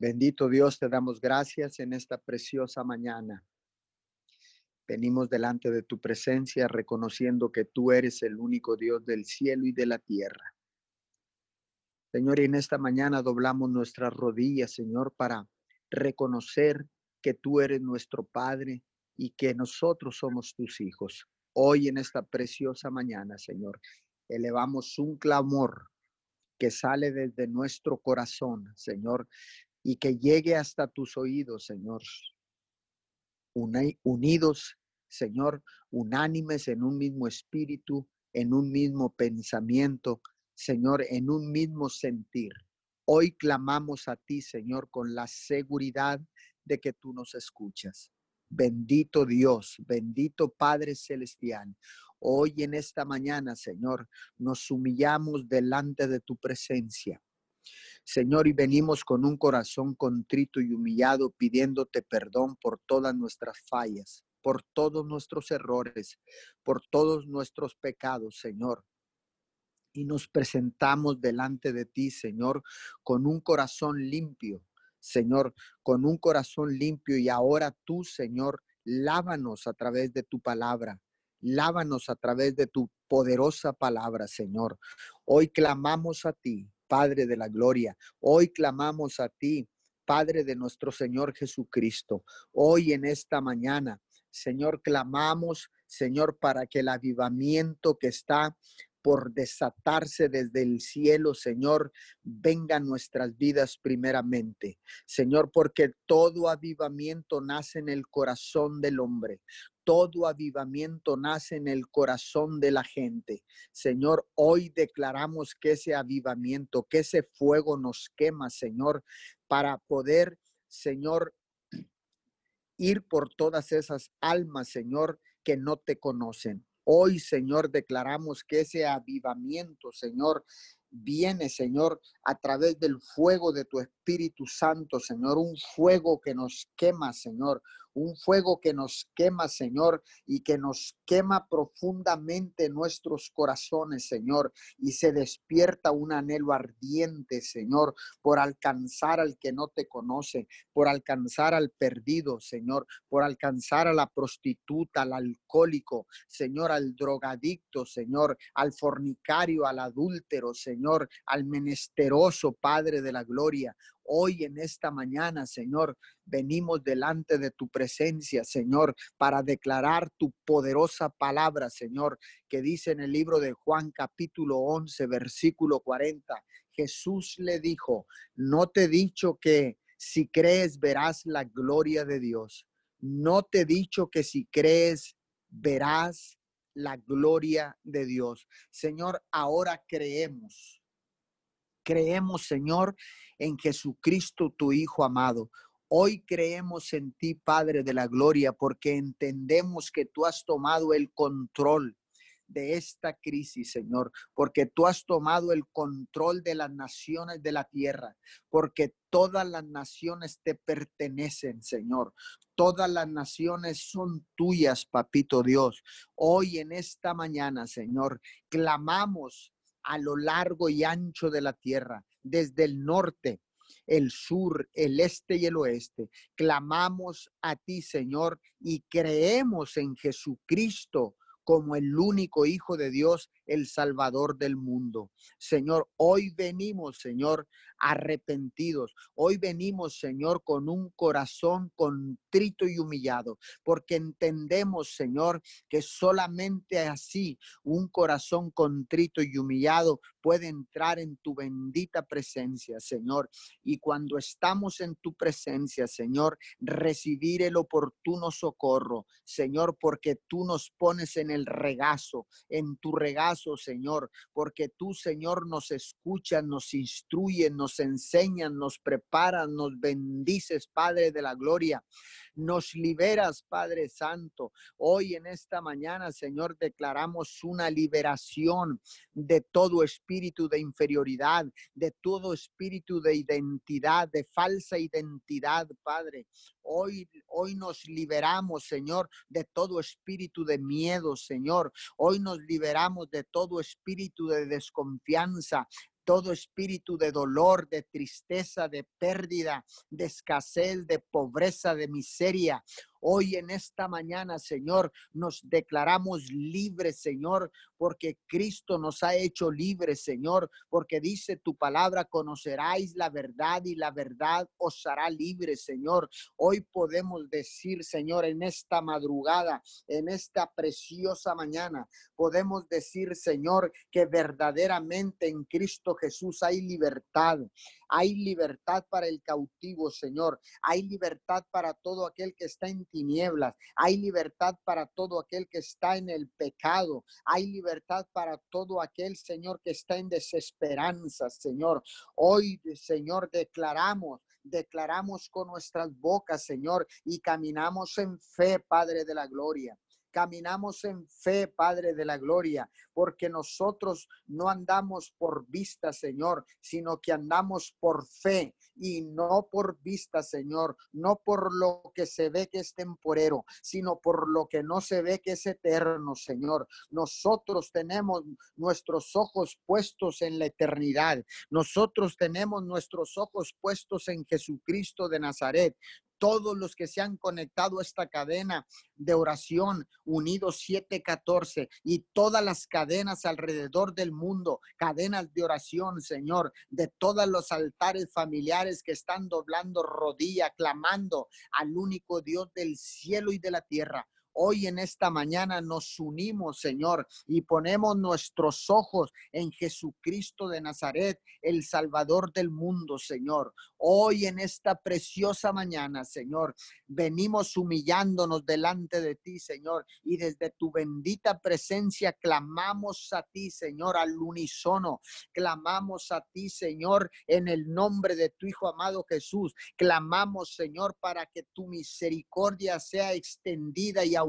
Bendito Dios, te damos gracias en esta preciosa mañana. Venimos delante de tu presencia reconociendo que tú eres el único Dios del cielo y de la tierra. Señor, y en esta mañana doblamos nuestras rodillas, Señor, para reconocer que tú eres nuestro Padre y que nosotros somos tus hijos. Hoy en esta preciosa mañana, Señor, elevamos un clamor que sale desde nuestro corazón, Señor, y que llegue hasta tus oídos, Señor. Unidos, Señor, unánimes en un mismo espíritu, en un mismo pensamiento, Señor, en un mismo sentir. Hoy clamamos a ti, Señor, con la seguridad de que tú nos escuchas. Bendito Dios, bendito Padre Celestial. Hoy en esta mañana, Señor, nos humillamos delante de tu presencia. Señor, y venimos con un corazón contrito y humillado pidiéndote perdón por todas nuestras fallas, por todos nuestros errores, por todos nuestros pecados, Señor. Y nos presentamos delante de ti, Señor, con un corazón limpio, Señor, con un corazón limpio. Y ahora tú, Señor, lávanos a través de tu palabra. Lávanos a través de tu poderosa palabra, Señor. Hoy clamamos a ti, Padre de la Gloria. Hoy clamamos a ti, Padre de nuestro Señor Jesucristo. Hoy en esta mañana, Señor, clamamos, Señor, para que el avivamiento que está por desatarse desde el cielo, Señor, venga a nuestras vidas primeramente. Señor, porque todo avivamiento nace en el corazón del hombre. Todo avivamiento nace en el corazón de la gente. Señor, hoy declaramos que ese avivamiento, que ese fuego nos quema, Señor, para poder, Señor, ir por todas esas almas, Señor, que no te conocen. Hoy, Señor, declaramos que ese avivamiento, Señor, viene, Señor, a través del fuego de tu Espíritu Santo, Señor, un fuego que nos quema, Señor, un fuego que nos quema, Señor, y que nos quema profundamente nuestros corazones, Señor, y se despierta un anhelo ardiente, Señor, por alcanzar al que no te conoce, por alcanzar al perdido, Señor, por alcanzar a la prostituta, al alcohólico, Señor, al drogadicto, Señor, al fornicario, al adúltero, Señor, al menesteroso, Padre de la gloria. Hoy en esta mañana, Señor, venimos delante de tu presencia, Señor, para declarar tu poderosa palabra, Señor, que dice en el libro de Juan capítulo 11, versículo 40. Jesús le dijo, no te he dicho que si crees verás la gloria de Dios. No te he dicho que si crees verás la gloria de Dios. Señor, ahora creemos. Creemos, Señor, en Jesucristo, tu Hijo amado. Hoy creemos en ti, Padre de la Gloria, porque entendemos que tú has tomado el control de esta crisis, Señor, porque tú has tomado el control de las naciones de la tierra, porque todas las naciones te pertenecen, Señor. Todas las naciones son tuyas, Papito Dios. Hoy en esta mañana, Señor, clamamos a lo largo y ancho de la tierra, desde el norte, el sur, el este y el oeste. Clamamos a ti, Señor, y creemos en Jesucristo como el único Hijo de Dios, el Salvador del mundo. Señor, hoy venimos, Señor, arrepentidos. Hoy venimos, Señor, con un corazón contrito y humillado, porque entendemos, Señor, que solamente así un corazón contrito y humillado puede entrar en tu bendita presencia, Señor. Y cuando estamos en tu presencia, Señor, recibir el oportuno socorro, Señor, porque tú nos pones en el regazo, en tu regazo, Señor, porque tú, Señor, nos escuchas, nos instruyes, nos enseñan, nos preparan, nos bendices, Padre de la Gloria. Nos liberas, Padre Santo. Hoy en esta mañana, Señor, declaramos una liberación de todo espíritu de inferioridad, de todo espíritu de identidad, de falsa identidad, Padre. Hoy, hoy nos liberamos, Señor, de todo espíritu de miedo, Señor. Hoy nos liberamos de todo espíritu de desconfianza, todo espíritu de dolor, de tristeza, de pérdida, de escasez, de pobreza, de miseria. Hoy en esta mañana, Señor, nos declaramos libres, Señor, porque Cristo nos ha hecho libres, Señor, porque dice tu palabra, conoceráis la verdad y la verdad os hará libres, Señor. Hoy podemos decir, Señor, en esta madrugada, en esta preciosa mañana, podemos decir, Señor, que verdaderamente en Cristo Jesús hay libertad. Hay libertad para el cautivo, Señor. Hay libertad para todo aquel que está en tinieblas. Hay libertad para todo aquel que está en el pecado. Hay libertad para todo aquel, Señor, que está en desesperanza, Señor. Hoy, Señor, declaramos declaramos con nuestras bocas, Señor, y caminamos en fe, Padre de la Gloria. Caminamos en fe, Padre de la Gloria, porque nosotros no andamos por vista, Señor, sino que andamos por fe y no por vista, Señor, no por lo que se ve que es temporero, sino por lo que no se ve que es eterno, Señor. Nosotros tenemos nuestros ojos puestos en la eternidad. Nosotros tenemos nuestros ojos puestos en Jesucristo de Nazaret todos los que se han conectado a esta cadena de oración unidos 714 y todas las cadenas alrededor del mundo, cadenas de oración, Señor, de todos los altares familiares que están doblando rodilla, clamando al único Dios del cielo y de la tierra. Hoy en esta mañana nos unimos, Señor, y ponemos nuestros ojos en Jesucristo de Nazaret, el Salvador del mundo, Señor. Hoy en esta preciosa mañana, Señor, venimos humillándonos delante de ti, Señor, y desde tu bendita presencia clamamos a ti, Señor, al unísono. Clamamos a ti, Señor, en el nombre de tu Hijo amado Jesús. Clamamos, Señor, para que tu misericordia sea extendida y aumentada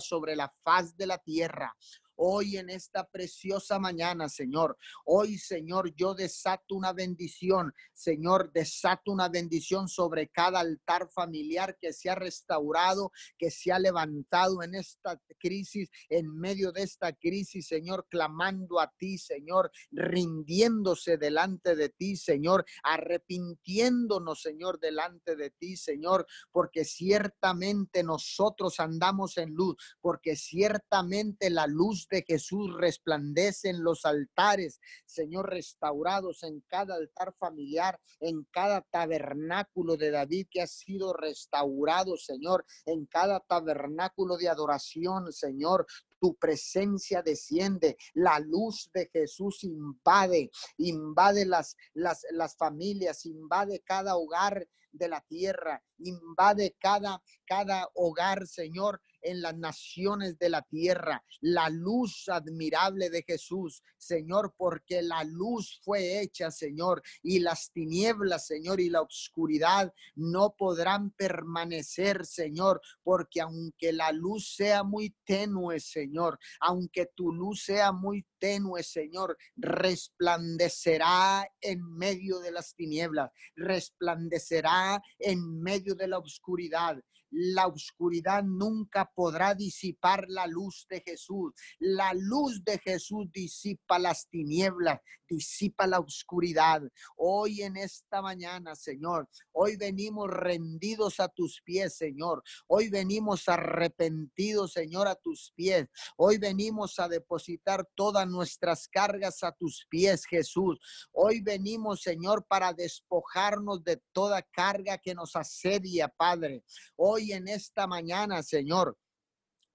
sobre la faz de la tierra hoy en esta preciosa mañana, Señor. Hoy, Señor, yo desato una bendición, Señor, desato una bendición sobre cada altar familiar que se ha restaurado, que se ha levantado en esta crisis, en medio de esta crisis, Señor, clamando a ti, Señor, rindiéndose delante de ti, Señor, arrepintiéndonos, Señor, delante de ti, Señor, porque ciertamente nosotros andamos en luz, porque ciertamente la luz de Jesús resplandece en los altares, Señor, restaurados en cada altar familiar, en cada tabernáculo de David que ha sido restaurado, Señor, en cada tabernáculo de adoración, Señor. Tu presencia desciende, la luz de Jesús invade, invade las, las, las familias, invade cada hogar de la tierra, invade cada, cada hogar, Señor, en las naciones de la tierra. La luz admirable de Jesús, Señor, porque la luz fue hecha, Señor, y las tinieblas, Señor, y la oscuridad no podrán permanecer, Señor, porque aunque la luz sea muy tenue, Señor, aunque tu luz sea muy tenue, Señor, resplandecerá en medio de las tinieblas, resplandecerá en medio de la oscuridad la oscuridad nunca podrá disipar la luz de Jesús. La luz de Jesús disipa las tinieblas, disipa la oscuridad. Hoy en esta mañana, Señor, hoy venimos rendidos a tus pies, Señor. Hoy venimos arrepentidos, Señor, a tus pies. Hoy venimos a depositar todas nuestras cargas a tus pies, Jesús. Hoy venimos, Señor, para despojarnos de toda carga que nos asedia, Padre. Hoy en esta mañana, Señor.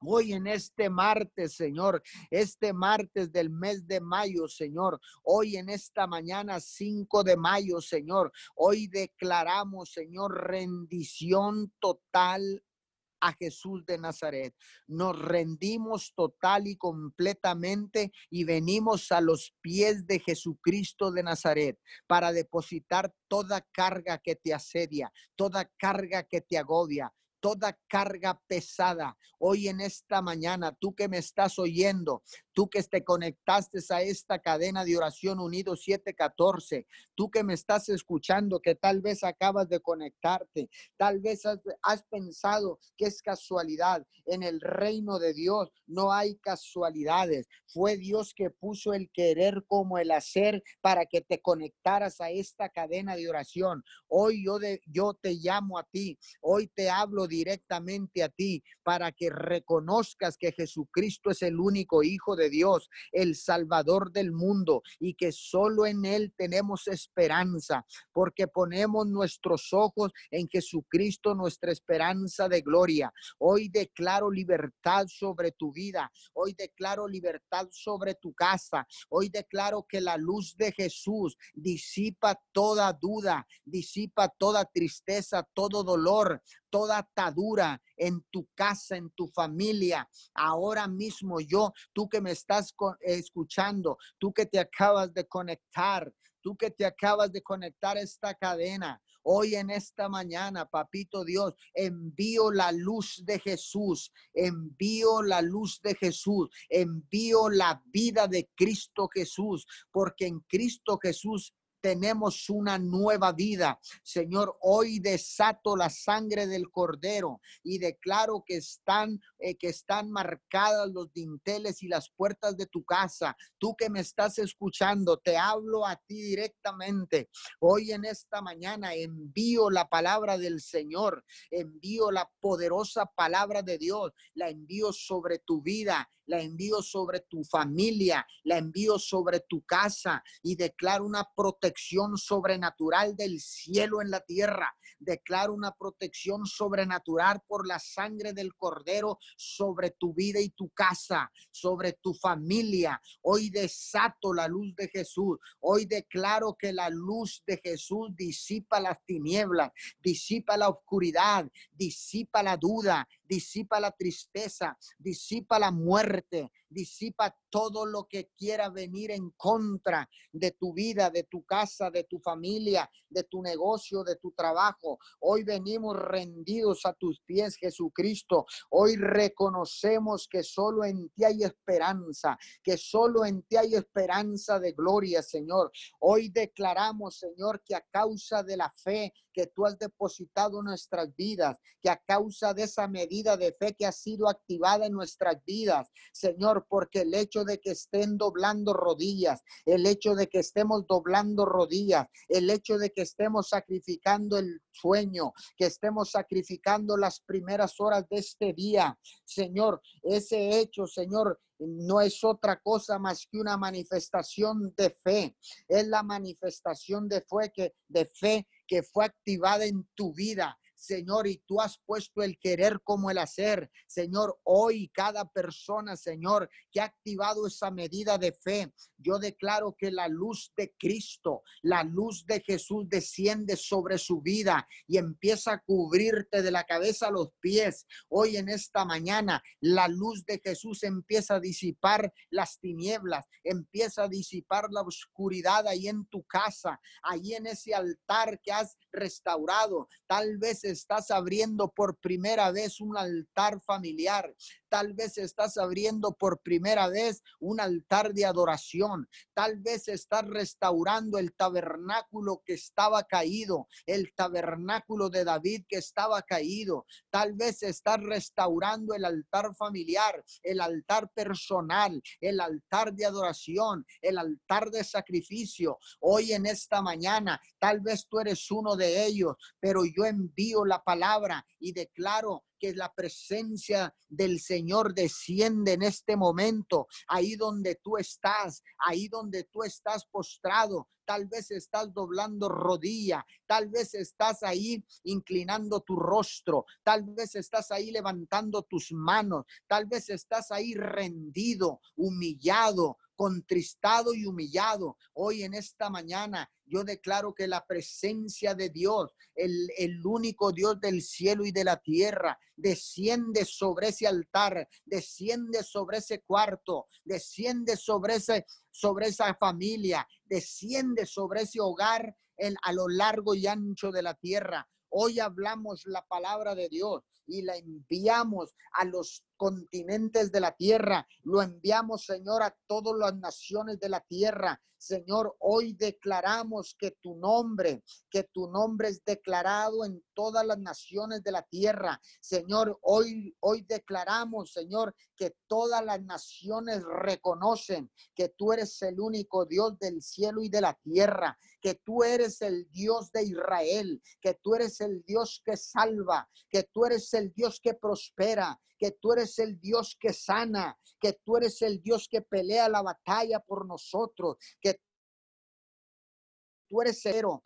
Hoy en este martes, Señor, este martes del mes de mayo, Señor, hoy en esta mañana 5 de mayo, Señor, hoy declaramos, Señor, rendición total a Jesús de Nazaret. Nos rendimos total y completamente y venimos a los pies de Jesucristo de Nazaret para depositar toda carga que te asedia, toda carga que te agobia, toda carga pesada. Hoy en esta mañana, tú que me estás oyendo, tú que te conectaste a esta cadena de oración unido 714, tú que me estás escuchando, que tal vez acabas de conectarte, tal vez has, pensado que es casualidad. En el reino de Dios no hay casualidades. Fue Dios que puso el querer como el hacer para que te conectaras a esta cadena de oración. Hoy yo, de, yo te llamo a ti, hoy te hablo directamente a ti para que reconozcas que Jesucristo es el único Hijo de Dios, el Salvador del mundo y que solo en Él tenemos esperanza, porque ponemos nuestros ojos en Jesucristo, nuestra esperanza de gloria. Hoy declaro libertad sobre tu vida, hoy declaro libertad sobre tu casa, hoy declaro que la luz de Jesús disipa toda duda, disipa toda tristeza, todo dolor, toda atadura en tu casa, en tu familia. Ahora mismo yo, tú que me estás escuchando, tú que te acabas de conectar, tú que te acabas de conectar esta cadena. Hoy en esta mañana, papito Dios, envío la luz de Jesús, envío la luz de Jesús, envío la vida de Cristo Jesús, porque en Cristo Jesús tenemos una nueva vida. Señor, hoy desato la sangre del cordero y declaro que están eh, que están marcadas los dinteles y las puertas de tu casa. Tú que me estás escuchando, te hablo a ti directamente. Hoy en esta mañana envío la palabra del Señor, envío la poderosa palabra de Dios, la envío sobre tu vida, la envío sobre tu familia, la envío sobre tu casa y declaro una protección sobrenatural del cielo en la tierra. Declaro una protección sobrenatural por la sangre del cordero sobre tu vida y tu casa, sobre tu familia. Hoy desato la luz de Jesús. Hoy declaro que la luz de Jesús disipa las tinieblas, disipa la oscuridad, disipa la duda, disipa la tristeza, disipa la muerte, disipa todo lo que quiera venir en contra de tu vida, de tu casa, de tu familia, de tu negocio, de tu trabajo. Hoy venimos rendidos a tus pies, Jesucristo. Hoy reconocemos que solo en ti hay esperanza, que solo en ti hay esperanza de gloria, Señor. Hoy declaramos, Señor, que a causa de la fe que tú has depositado en nuestras vidas, que a causa de esa medida de fe que ha sido activada en nuestras vidas, Señor, porque el hecho de que estén doblando rodillas, el hecho de que estemos doblando rodillas, el hecho de que estemos sacrificando el sueño, que estemos sacrificando las primeras horas de este día, Señor, ese hecho, Señor, no es otra cosa más que una manifestación de fe. Es la manifestación de fe que, de fe que fue activada en tu vida. Señor, y tú has puesto el querer como el hacer. Señor, hoy cada persona, Señor, que ha activado esa medida de fe, yo declaro que la luz de Cristo, la luz de Jesús desciende sobre su vida y empieza a cubrirte de la cabeza a los pies. Hoy en esta mañana, la luz de Jesús empieza a disipar las tinieblas, empieza a disipar la oscuridad ahí en tu casa, ahí en ese altar que has restaurado. Tal vez estás abriendo por primera vez un altar familiar. Tal vez estás abriendo por primera vez un altar de adoración. Tal vez estás restaurando el tabernáculo que estaba caído, el tabernáculo de David que estaba caído. Tal vez estás restaurando el altar familiar, el altar personal, el altar de adoración, el altar de sacrificio. Hoy en esta mañana, tal vez tú eres uno de ellos, pero yo envío la palabra y declaro que la presencia del Señor desciende en este momento, ahí donde tú estás, ahí donde tú estás postrado. Tal vez estás doblando rodilla, tal vez estás ahí inclinando tu rostro, tal vez estás ahí levantando tus manos, tal vez estás ahí rendido, humillado, contristado y humillado. Hoy en esta mañana yo declaro que la presencia de Dios, el, el, único Dios del cielo y de la tierra, desciende sobre ese altar, desciende sobre ese cuarto, desciende sobre, ese, sobre esa familia, desciende sobre ese hogar en, a lo largo y ancho de la tierra. Hoy hablamos la palabra de Dios y la enviamos a los continentes de la tierra. Lo enviamos, Señor, a todas las naciones de la tierra. Señor, hoy declaramos que tu nombre, que tu nombre es declarado en todas las naciones de la tierra. Señor, hoy, hoy declaramos, Señor, que todas las naciones reconocen que tú eres el único Dios del cielo y de la tierra, que tú eres el Dios de Israel, que tú eres el Dios que salva, que tú eres el Dios que prospera, que tú eres el Dios que sana, que tú eres el Dios que pelea la batalla por nosotros, que tú eres cero,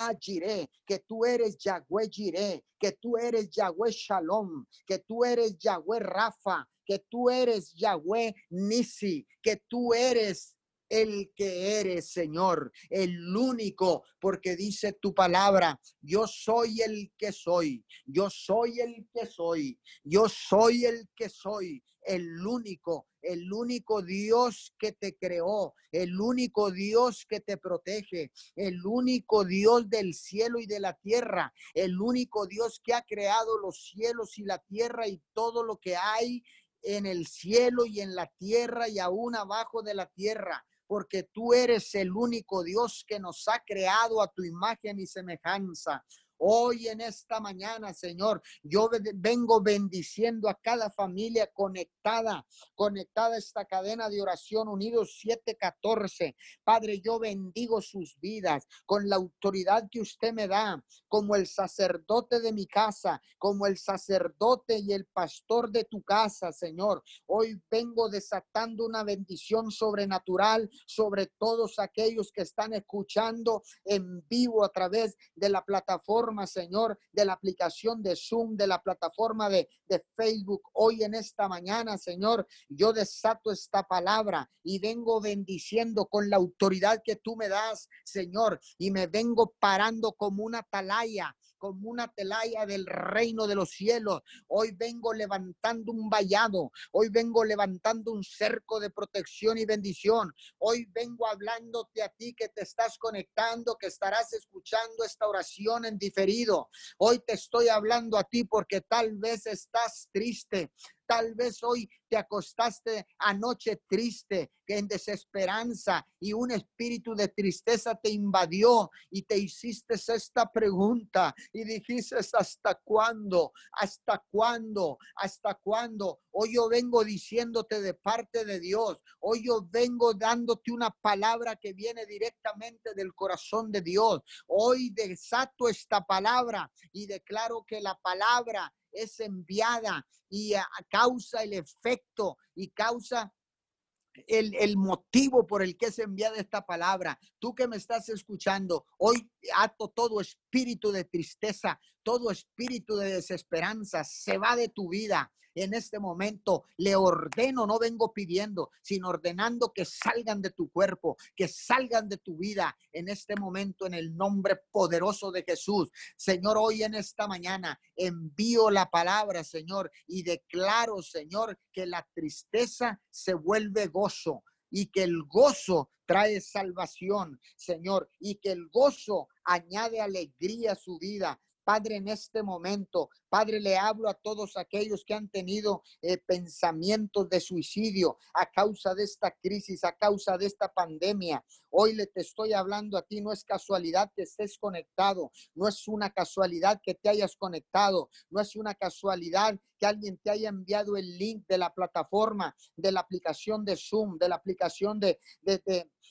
que tú eres Yahweh Jireh, que tú eres Yahweh Shalom, que tú eres Yahweh Rafa, que tú eres Yahweh Nisi, que tú eres el que eres, Señor, el único, porque dice tu palabra, yo soy el que soy, yo soy el que soy, yo soy el que soy, el único, el único Dios que te creó, el único Dios que te protege, el único Dios del cielo y de la tierra, el único Dios que ha creado los cielos y la tierra y todo lo que hay en el cielo y en la tierra y aún abajo de la tierra porque tú eres el único Dios que nos ha creado a tu imagen y semejanza. Hoy en esta mañana, Señor, yo vengo bendiciendo a cada familia conectada, conectada a esta cadena de oración Unidos 714. Padre, yo bendigo sus vidas con la autoridad que usted me da, como el sacerdote de mi casa, como el sacerdote y el pastor de tu casa, Señor. Hoy vengo desatando una bendición sobrenatural sobre todos aquellos que están escuchando en vivo a través de la plataforma Señor, de la aplicación de Zoom, de la plataforma de, de Facebook. Hoy en esta mañana, Señor, yo desato esta palabra y vengo bendiciendo con la autoridad que tú me das, Señor, y me vengo parando como una atalaya como una telaya del reino de los cielos. Hoy vengo levantando un vallado. Hoy vengo levantando un cerco de protección y bendición. Hoy vengo hablándote a ti que te estás conectando, que estarás escuchando esta oración en diferido. Hoy te estoy hablando a ti porque tal vez estás triste, Tal vez hoy te acostaste anoche triste, en desesperanza y un espíritu de tristeza te invadió y te hiciste esta pregunta y dijiste, ¿hasta cuándo? ¿Hasta cuándo? ¿Hasta cuándo? Hoy yo vengo diciéndote de parte de Dios. Hoy yo vengo dándote una palabra que viene directamente del corazón de Dios. Hoy desato esta palabra y declaro que la palabra es enviada y causa el efecto y causa el, el, motivo por el que es enviada esta palabra. Tú que me estás escuchando, hoy ato todo espíritu de tristeza, todo espíritu de desesperanza, se va de tu vida en este momento le ordeno, no vengo pidiendo, sino ordenando que salgan de tu cuerpo, que salgan de tu vida en este momento en el nombre poderoso de Jesús. Señor, hoy en esta mañana envío la palabra, Señor, y declaro, Señor, que la tristeza se vuelve gozo y que el gozo trae salvación, Señor, y que el gozo añade alegría a su vida. Padre, en este momento, Padre, le hablo a todos aquellos que han tenido eh, pensamientos de suicidio a causa de esta crisis, a causa de esta pandemia. Hoy le te estoy hablando a ti, no es casualidad que estés conectado, no es una casualidad que te hayas conectado, no es una casualidad que alguien te haya enviado el link de la plataforma, de la aplicación de Zoom, de la aplicación de, de,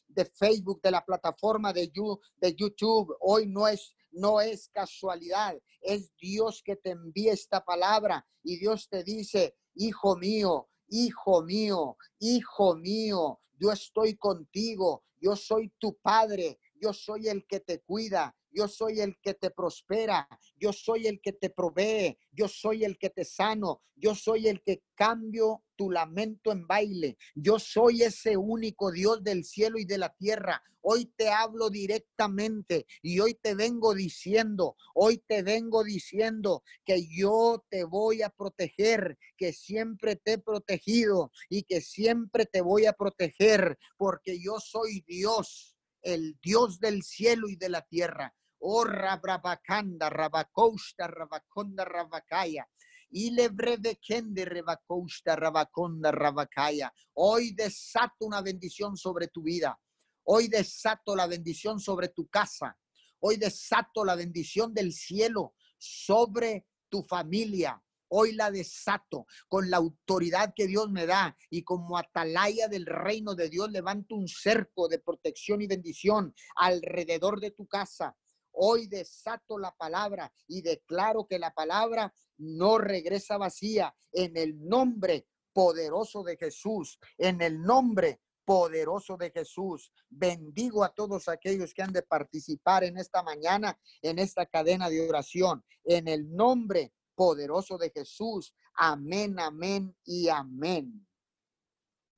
de, Facebook, de la plataforma de, de YouTube. Hoy no es no es casualidad, es Dios que te envía esta palabra y Dios te dice, hijo mío, hijo mío, hijo mío, yo estoy contigo, yo soy tu padre, yo soy el que te cuida, yo soy el que te prospera, yo soy el que te provee, yo soy el que te sano, yo soy el que cambio tu lamento en baile, yo soy ese único Dios del cielo y de la tierra. Hoy te hablo directamente y hoy te vengo diciendo, hoy te vengo diciendo que yo te voy a proteger, que siempre te he protegido y que siempre te voy a proteger porque yo soy Dios el Dios del cielo y de la tierra. Oh, Rabrabacanda, Rabacosta, Rabaconda, Rabacaya. Y le breve kende rebacosta, Rabaconda, Rabacaya. Hoy desato una bendición sobre tu vida. Hoy desato la bendición sobre tu casa. Hoy desato la bendición del cielo sobre tu familia. Hoy la desato con la autoridad que Dios me da y como atalaya del reino de Dios levanto un cerco de protección y bendición alrededor de tu casa. Hoy desato la palabra y declaro que la palabra no regresa vacía en el nombre poderoso de Jesús, en el nombre poderoso de Jesús. Bendigo a todos aquellos que han de participar en esta mañana, en esta cadena de oración, en el nombre poderoso de Jesús. Amén, amén y amén.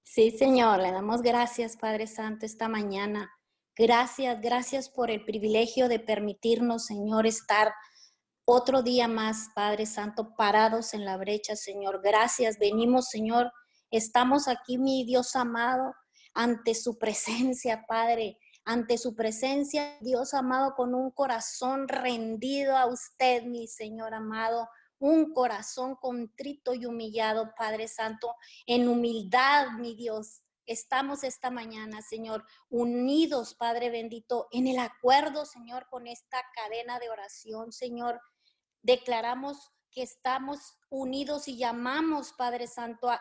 Sí, Señor, le damos gracias, Padre Santo, esta mañana. Gracias, gracias por el privilegio de permitirnos, Señor, estar otro día más, Padre Santo, parados en la brecha, Señor. Gracias, venimos, Señor. Estamos aquí, mi Dios amado, ante su presencia, Padre, ante su presencia, Dios amado, con un corazón rendido a usted, mi Señor amado un corazón contrito y humillado, Padre Santo, en humildad, mi Dios. Estamos esta mañana, Señor, unidos, Padre bendito, en el acuerdo, Señor, con esta cadena de oración, Señor. Declaramos que estamos unidos y llamamos, Padre Santo, a,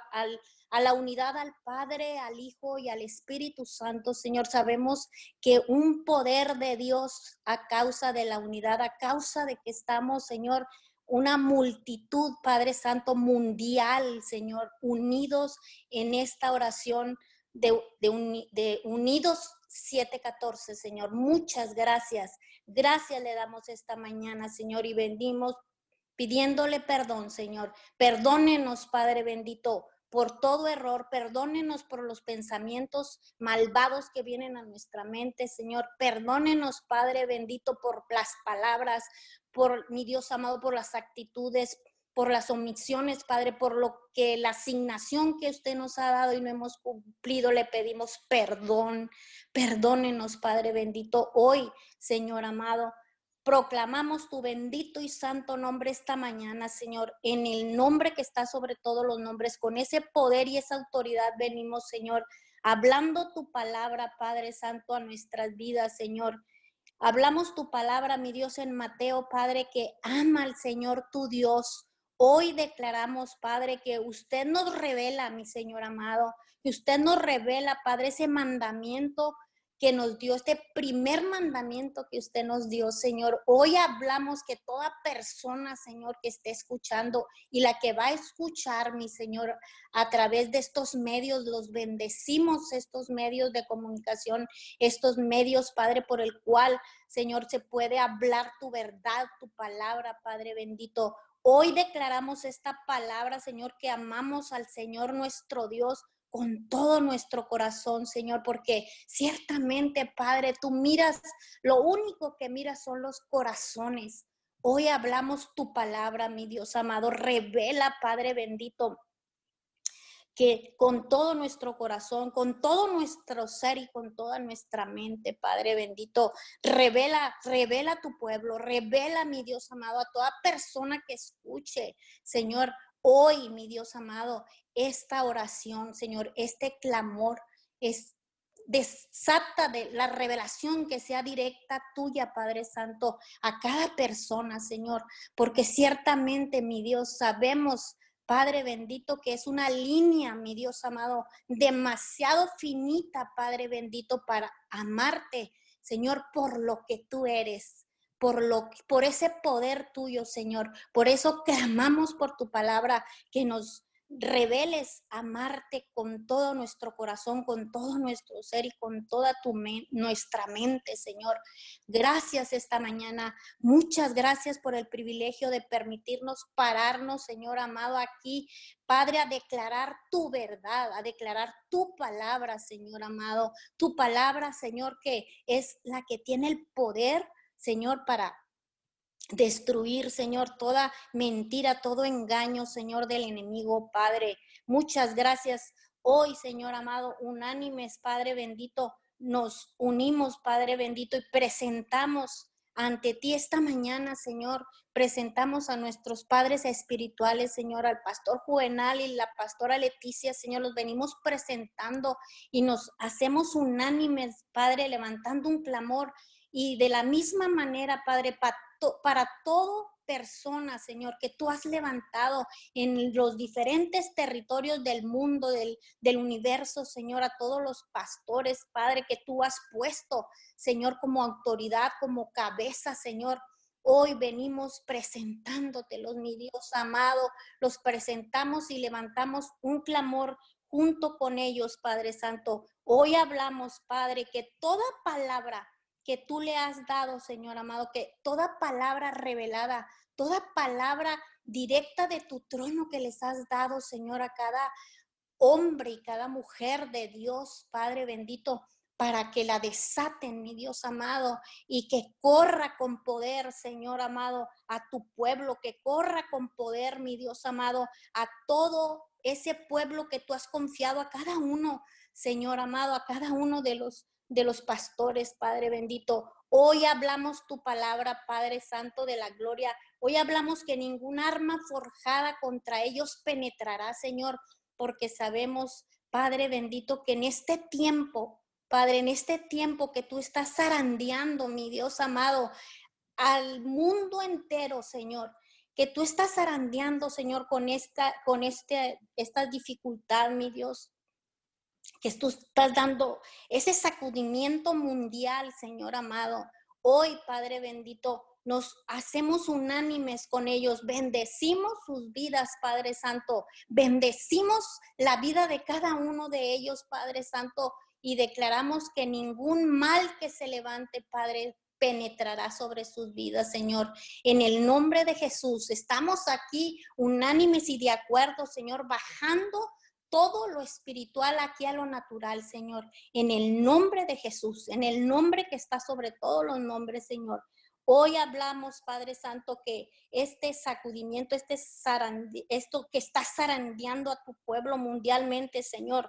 a, la unidad al Padre, al Hijo y al Espíritu Santo, Señor. Sabemos que un poder de Dios a causa de la unidad, a causa de que estamos, Señor, una multitud, Padre Santo, mundial, Señor, unidos en esta oración de, de, Unidos 714, Señor. Muchas gracias. Gracias le damos esta mañana, Señor, y bendimos pidiéndole perdón, Señor. Perdónenos, Padre bendito, por todo error, perdónenos por los pensamientos malvados que vienen a nuestra mente, Señor. Perdónenos, Padre bendito, por las palabras, por mi Dios amado, por las actitudes, por las omisiones, Padre, por lo que la asignación que usted nos ha dado y no hemos cumplido, le pedimos perdón. Perdónenos, Padre bendito, hoy, Señor amado. Proclamamos tu bendito y santo nombre esta mañana, Señor, en el nombre que está sobre todos los nombres. Con ese poder y esa autoridad venimos, Señor, hablando tu palabra, Padre Santo, a nuestras vidas, Señor. Hablamos tu palabra, mi Dios, en Mateo, Padre, que ama al Señor tu Dios. Hoy declaramos, Padre, que usted nos revela, mi Señor amado, que usted nos revela, Padre, ese mandamiento que nos dio, este primer mandamiento que usted nos dio, Señor. Hoy hablamos que toda persona, Señor, que esté escuchando y la que va a escuchar, mi Señor, a través de estos medios, los bendecimos, estos medios de comunicación, estos medios, Padre, por el cual, Señor, se puede hablar tu verdad, tu palabra, Padre bendito. Hoy declaramos esta palabra, Señor, que amamos al Señor nuestro Dios con todo nuestro corazón, Señor, porque ciertamente, Padre, tú miras, lo único que miras son los corazones. Hoy hablamos tu palabra, mi Dios amado. Revela, Padre bendito, que con todo nuestro corazón, con todo nuestro ser y con toda nuestra mente, Padre bendito, revela, revela tu pueblo, revela, mi Dios amado, a toda persona que escuche, Señor, hoy, mi Dios amado, esta oración, Señor, este clamor es desata de la revelación que sea directa tuya, Padre Santo, a cada persona, Señor, porque ciertamente, mi Dios, sabemos, Padre bendito, que es una línea, mi Dios amado, demasiado finita, Padre bendito, para amarte, Señor, por lo que tú eres por, lo, por ese poder tuyo, Señor. Por eso clamamos por tu palabra, que nos reveles amarte con todo nuestro corazón, con todo nuestro ser y con toda tu nuestra mente, Señor. Gracias esta mañana. Muchas gracias por el privilegio de permitirnos pararnos, Señor amado, aquí, Padre, a declarar tu verdad, a declarar tu palabra, Señor amado. Tu palabra, Señor, que es la que tiene el poder Señor, para destruir, Señor, toda mentira, todo engaño, Señor, del enemigo, Padre. Muchas gracias. Hoy, Señor amado, unánimes, Padre bendito, nos unimos, Padre bendito, y presentamos ante ti esta mañana, Señor. Presentamos a nuestros padres espirituales, Señor, al pastor Juvenal y la pastora Leticia, Señor. Los venimos presentando y nos hacemos unánimes, Padre, levantando un clamor. Y de la misma manera, Padre, para, todo personas, Señor, que tú has levantado en los diferentes territorios del mundo, del, del, universo, Señor, a todos los pastores, Padre, que tú has puesto, Señor, como autoridad, como cabeza, Señor. Hoy venimos presentándotelos, mi Dios amado, los presentamos y levantamos un clamor junto con ellos, Padre Santo. Hoy hablamos, Padre, que toda palabra que tú le has dado, Señor amado, que toda palabra revelada, toda palabra directa de tu trono que les has dado, Señor, a cada hombre y cada mujer de Dios, Padre bendito, para que la desaten, mi Dios amado, y que corra con poder, Señor amado, a tu pueblo, que corra con poder, mi Dios amado, a todo ese pueblo que tú has confiado a cada uno, Señor amado, a cada uno de los de los pastores, Padre bendito. Hoy hablamos tu palabra, Padre Santo de la Gloria. Hoy hablamos que ningún arma forjada contra ellos penetrará, Señor, porque sabemos, Padre bendito, que en este tiempo, Padre, en este tiempo que tú estás zarandeando, mi Dios amado, al mundo entero, Señor, que tú estás zarandeando, Señor, con esta, con este, esta dificultad, mi Dios que tú estás dando ese sacudimiento mundial, Señor amado. Hoy, Padre bendito, nos hacemos unánimes con ellos, bendecimos sus vidas, Padre Santo, bendecimos la vida de cada uno de ellos, Padre Santo, y declaramos que ningún mal que se levante, Padre, penetrará sobre sus vidas, Señor. En el nombre de Jesús, estamos aquí unánimes y de acuerdo, Señor, bajando todo lo espiritual aquí a lo natural, Señor, en el nombre de Jesús, en el nombre que está sobre todos los nombres, Señor. Hoy hablamos, Padre Santo, que este sacudimiento, este esto que está zarandeando a tu pueblo mundialmente, Señor.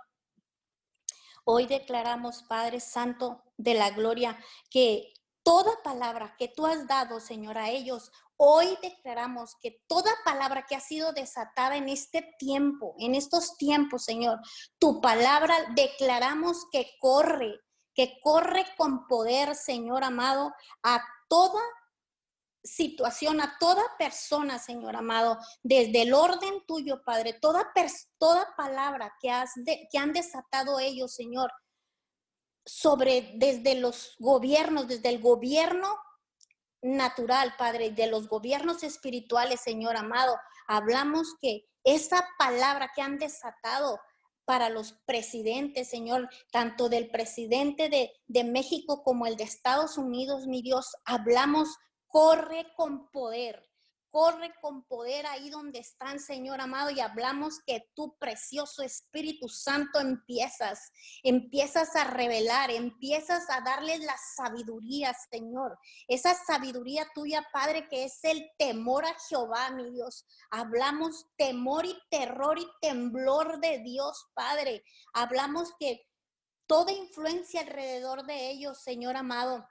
Hoy declaramos, Padre Santo de la gloria, que toda palabra que tú has dado, Señor, a ellos, hoy declaramos que toda palabra que ha sido desatada en este tiempo, en estos tiempos, Señor, tu palabra declaramos que corre, que corre con poder, Señor amado, a toda situación, a toda persona, Señor amado, desde el orden tuyo, Padre, toda, toda palabra que, has que han desatado ellos, Señor, sobre desde los gobiernos, desde el gobierno natural, Padre, de los gobiernos espirituales, Señor amado. Hablamos que esa palabra que han desatado para los presidentes, Señor, tanto del presidente de, de México como el de Estados Unidos, mi Dios, hablamos, corre con poder, corre con poder ahí donde están, Señor amado, y hablamos que tu precioso Espíritu Santo empiezas, empiezas a revelar, empiezas a darles la sabiduría, Señor. Esa sabiduría tuya, Padre, que es el temor a Jehová, mi Dios. Hablamos temor y terror y temblor de Dios, Padre. Hablamos que toda influencia alrededor de ellos, Señor amado,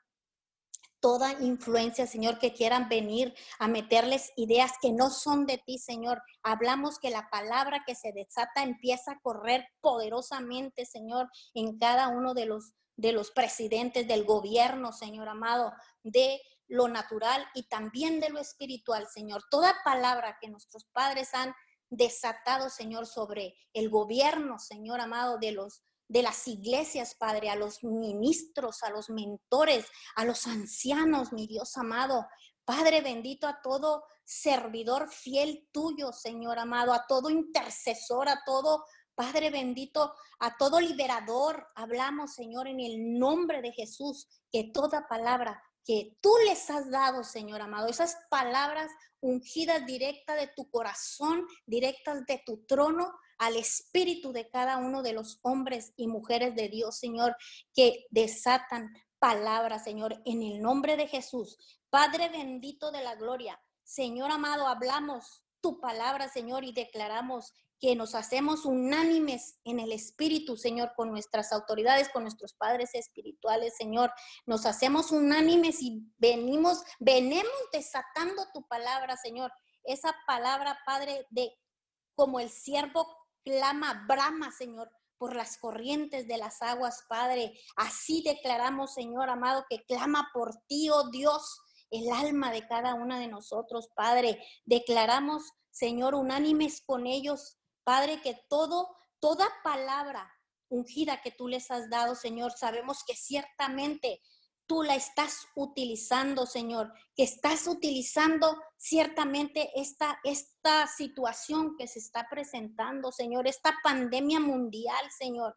toda influencia, Señor, que quieran venir a meterles ideas que no son de ti, Señor. Hablamos que la palabra que se desata empieza a correr poderosamente, Señor, en cada uno de los de los presidentes del gobierno, Señor amado, de lo natural y también de lo espiritual, Señor. Toda palabra que nuestros padres han desatado, Señor, sobre el gobierno, Señor amado, de los de las iglesias, Padre, a los ministros, a los mentores, a los ancianos, mi Dios amado. Padre bendito, a todo servidor fiel tuyo, Señor amado, a todo intercesor, a todo Padre bendito, a todo liberador, hablamos, Señor, en el nombre de Jesús, que toda palabra que tú les has dado, Señor amado, esas palabras ungidas directas de tu corazón, directas de tu trono, al espíritu de cada uno de los hombres y mujeres de Dios, Señor, que desatan palabras, Señor, en el nombre de Jesús. Padre bendito de la gloria, Señor amado, hablamos tu palabra, Señor, y declaramos que nos hacemos unánimes en el Espíritu, Señor, con nuestras autoridades, con nuestros padres espirituales, Señor. Nos hacemos unánimes y venimos, venimos desatando tu palabra, Señor. Esa palabra, Padre, de como el siervo clama, brama, Señor, por las corrientes de las aguas, Padre. Así declaramos, Señor amado, que clama por ti, oh Dios, el alma de cada una de nosotros, Padre. Declaramos, Señor, unánimes con ellos, Padre, que todo, toda palabra ungida que tú les has dado, Señor, sabemos que ciertamente tú la estás utilizando, Señor, que estás utilizando ciertamente esta, esta situación que se está presentando, Señor, esta pandemia mundial, Señor.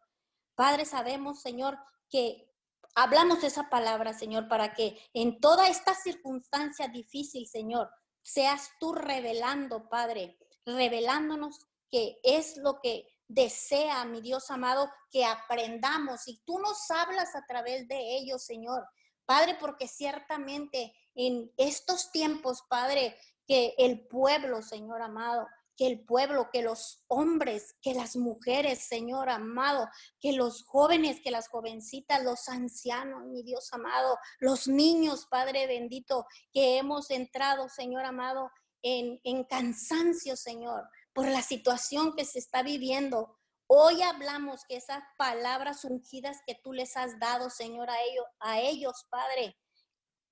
Padre, sabemos, Señor, que hablamos esa palabra, Señor, para que en toda esta circunstancia difícil, Señor, seas tú revelando, Padre, revelándonos que es lo que desea, mi Dios amado, que aprendamos. Y tú nos hablas a través de ellos, Señor. Padre, porque ciertamente en estos tiempos, Padre, que el pueblo, Señor amado, que el pueblo, que los hombres, que las mujeres, Señor amado, que los jóvenes, que las jovencitas, los ancianos, mi Dios amado, los niños, Padre bendito, que hemos entrado, Señor amado, en, en cansancio, Señor por la situación que se está viviendo. Hoy hablamos que esas palabras ungidas que tú les has dado, Señor, a ellos, a ellos, Padre,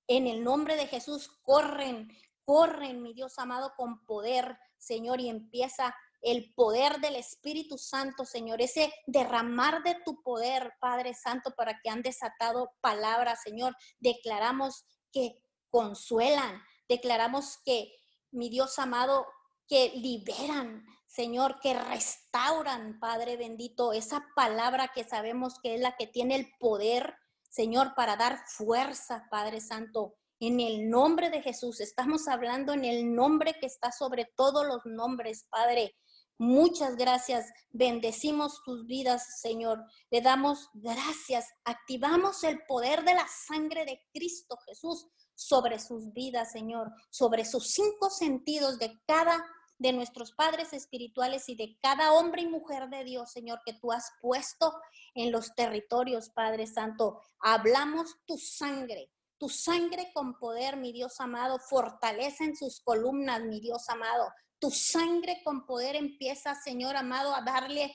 en el nombre de Jesús, corren, corren, mi Dios amado, con poder, Señor, y empieza el poder del Espíritu Santo, Señor, ese derramar de tu poder, Padre Santo, para que han desatado palabras, Señor. Declaramos que consuelan, declaramos que, mi Dios amado, que liberan, Señor, que restauran, Padre bendito, esa palabra que sabemos que es la que tiene el poder, Señor, para dar fuerza, Padre Santo. En el nombre de Jesús, estamos hablando en el nombre que está sobre todos los nombres, Padre. Muchas gracias. Bendecimos tus vidas, Señor. Le damos gracias. Activamos el poder de la sangre de Cristo Jesús sobre sus vidas, Señor, sobre sus cinco sentidos de cada de nuestros padres espirituales y de cada hombre y mujer de Dios, Señor, que tú has puesto en los territorios, Padre Santo. Hablamos tu sangre, tu sangre con poder, mi Dios amado, fortalece en sus columnas, mi Dios amado. Tu sangre con poder empieza, Señor amado, a darle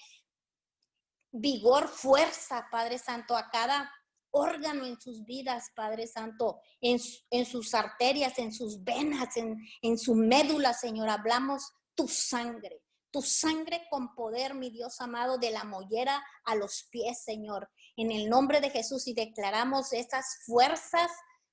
vigor, fuerza, Padre Santo, a cada órgano en sus vidas, Padre Santo, en, en sus arterias, en sus venas, en, en su médula, Señor. Hablamos tu sangre, tu sangre con poder, mi Dios amado, de la mollera a los pies, Señor. En el nombre de Jesús y declaramos esas fuerzas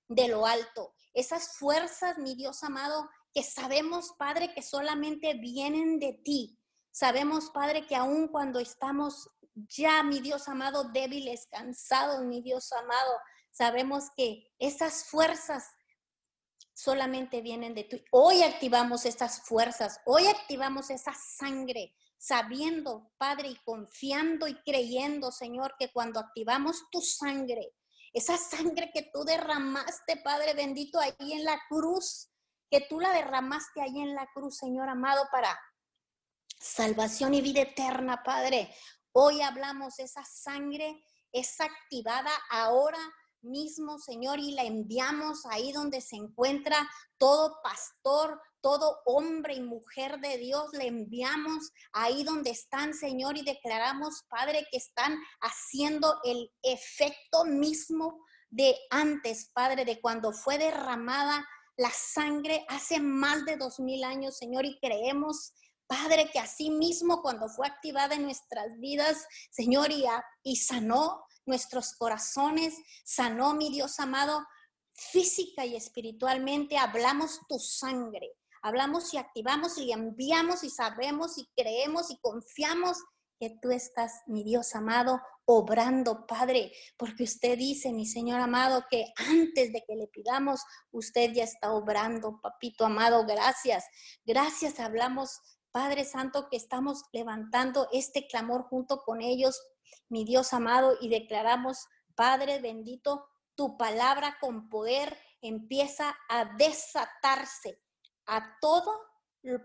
de lo alto, esas fuerzas, mi Dios amado, que sabemos, Padre, que solamente vienen de ti. Sabemos, Padre, que aun cuando estamos ya, mi Dios amado, débiles, cansados, mi Dios amado, sabemos que esas fuerzas solamente vienen de ti. Hoy activamos esas fuerzas, hoy activamos esa sangre, sabiendo, Padre, y confiando y creyendo, Señor, que cuando activamos tu sangre, esa sangre que tú derramaste, Padre bendito, ahí en la cruz, que tú la derramaste ahí en la cruz, Señor amado, para salvación y vida eterna, Padre. Hoy hablamos, esa sangre es activada ahora mismo, Señor, y la enviamos ahí donde se encuentra todo pastor, todo hombre y mujer de Dios, le enviamos ahí donde están, Señor, y declaramos, Padre, que están haciendo el efecto mismo de antes, Padre, de cuando fue derramada la sangre hace más de dos mil años, Señor, y creemos Padre, que así mismo cuando fue activada en nuestras vidas, Señor, y, y sanó nuestros corazones, sanó mi Dios amado, física y espiritualmente, hablamos tu sangre, hablamos y activamos y enviamos y sabemos y creemos y confiamos que tú estás, mi Dios amado, obrando, Padre, porque usted dice, mi Señor amado, que antes de que le pidamos, usted ya está obrando, papito amado, gracias. Gracias, hablamos Padre Santo, que estamos levantando este clamor junto con ellos, mi Dios amado, y declaramos, Padre bendito, tu palabra con poder empieza a desatarse a todo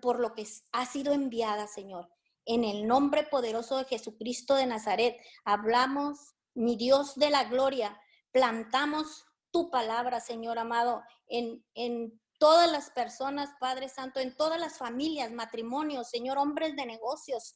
por lo que ha sido enviada, Señor. En el nombre poderoso de Jesucristo de Nazaret, hablamos, mi Dios de la gloria, plantamos tu palabra, Señor amado, en, en todas las personas, Padre Santo, en todas las familias, matrimonios, Señor, hombres de negocios.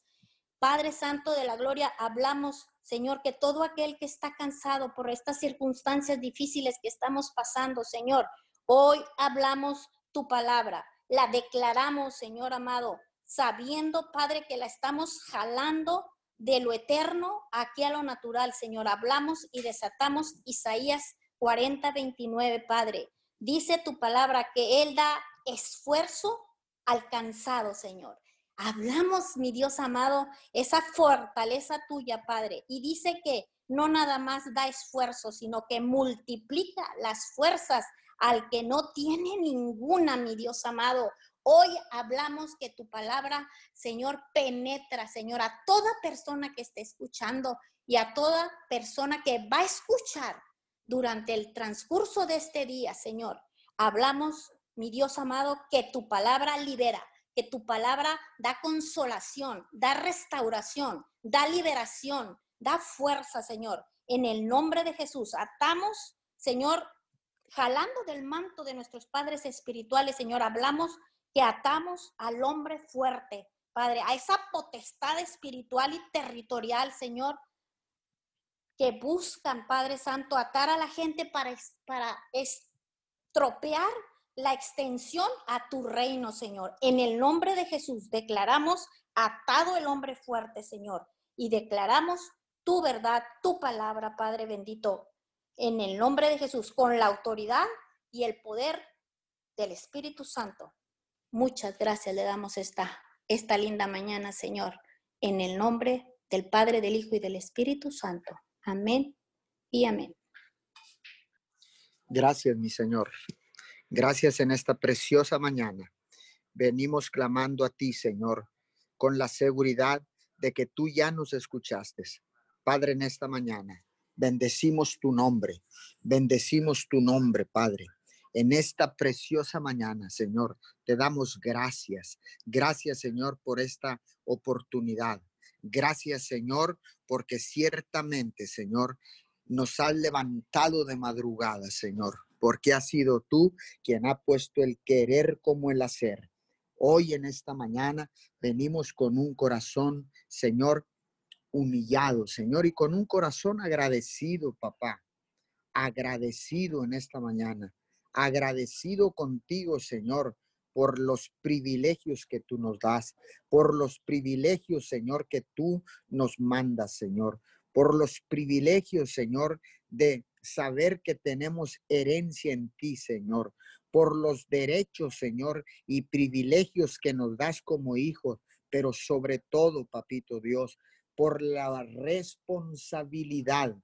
Padre Santo de la Gloria, hablamos, Señor, que todo aquel que está cansado por estas circunstancias difíciles que estamos pasando, Señor, hoy hablamos tu palabra, la declaramos, Señor amado, sabiendo, Padre, que la estamos jalando de lo eterno aquí a lo natural, Señor. Hablamos y desatamos Isaías 40, 29, Padre. Dice tu palabra que Él da esfuerzo alcanzado, Señor. Hablamos, mi Dios amado, esa fortaleza tuya, Padre. Y dice que no nada más da esfuerzo, sino que multiplica las fuerzas al que no tiene ninguna, mi Dios amado. Hoy hablamos que tu palabra, Señor, penetra, Señor, a toda persona que esté escuchando y a toda persona que va a escuchar durante el transcurso de este día, Señor. Hablamos, mi Dios amado, que tu palabra libera, que tu palabra da consolación, da restauración, da liberación, da fuerza, Señor. En el nombre de Jesús, atamos, Señor, jalando del manto de nuestros padres espirituales, Señor, hablamos que atamos al hombre fuerte, Padre, a esa potestad espiritual y territorial, Señor, que buscan, Padre Santo, atar a la gente para, para estropear la extensión a tu reino, Señor. En el nombre de Jesús declaramos atado el hombre fuerte, Señor, y declaramos tu verdad, tu palabra, Padre bendito, en el nombre de Jesús, con la autoridad y el poder del Espíritu Santo. Muchas gracias le damos esta, esta linda mañana, Señor, en el nombre del Padre, del Hijo y del Espíritu Santo. Amén y amén. Gracias, mi Señor. Gracias en esta preciosa mañana. Venimos clamando a ti, Señor, con la seguridad de que tú ya nos escuchaste. Padre, en esta mañana, bendecimos tu nombre, bendecimos tu nombre, Padre. En esta preciosa mañana, Señor, te damos gracias. Gracias, Señor, por esta oportunidad. Gracias, Señor, porque ciertamente, Señor, nos has levantado de madrugada, Señor, porque has sido tú quien ha puesto el querer como el hacer. Hoy en esta mañana venimos con un corazón, Señor, humillado, Señor, y con un corazón agradecido, papá, agradecido en esta mañana, agradecido contigo, Señor, por los privilegios que tú nos das, por los privilegios, Señor, que tú nos mandas, Señor, por los privilegios, Señor, de saber que tenemos herencia en ti, Señor, por los derechos, Señor, y privilegios que nos das como hijos, pero sobre todo, papito Dios, por la responsabilidad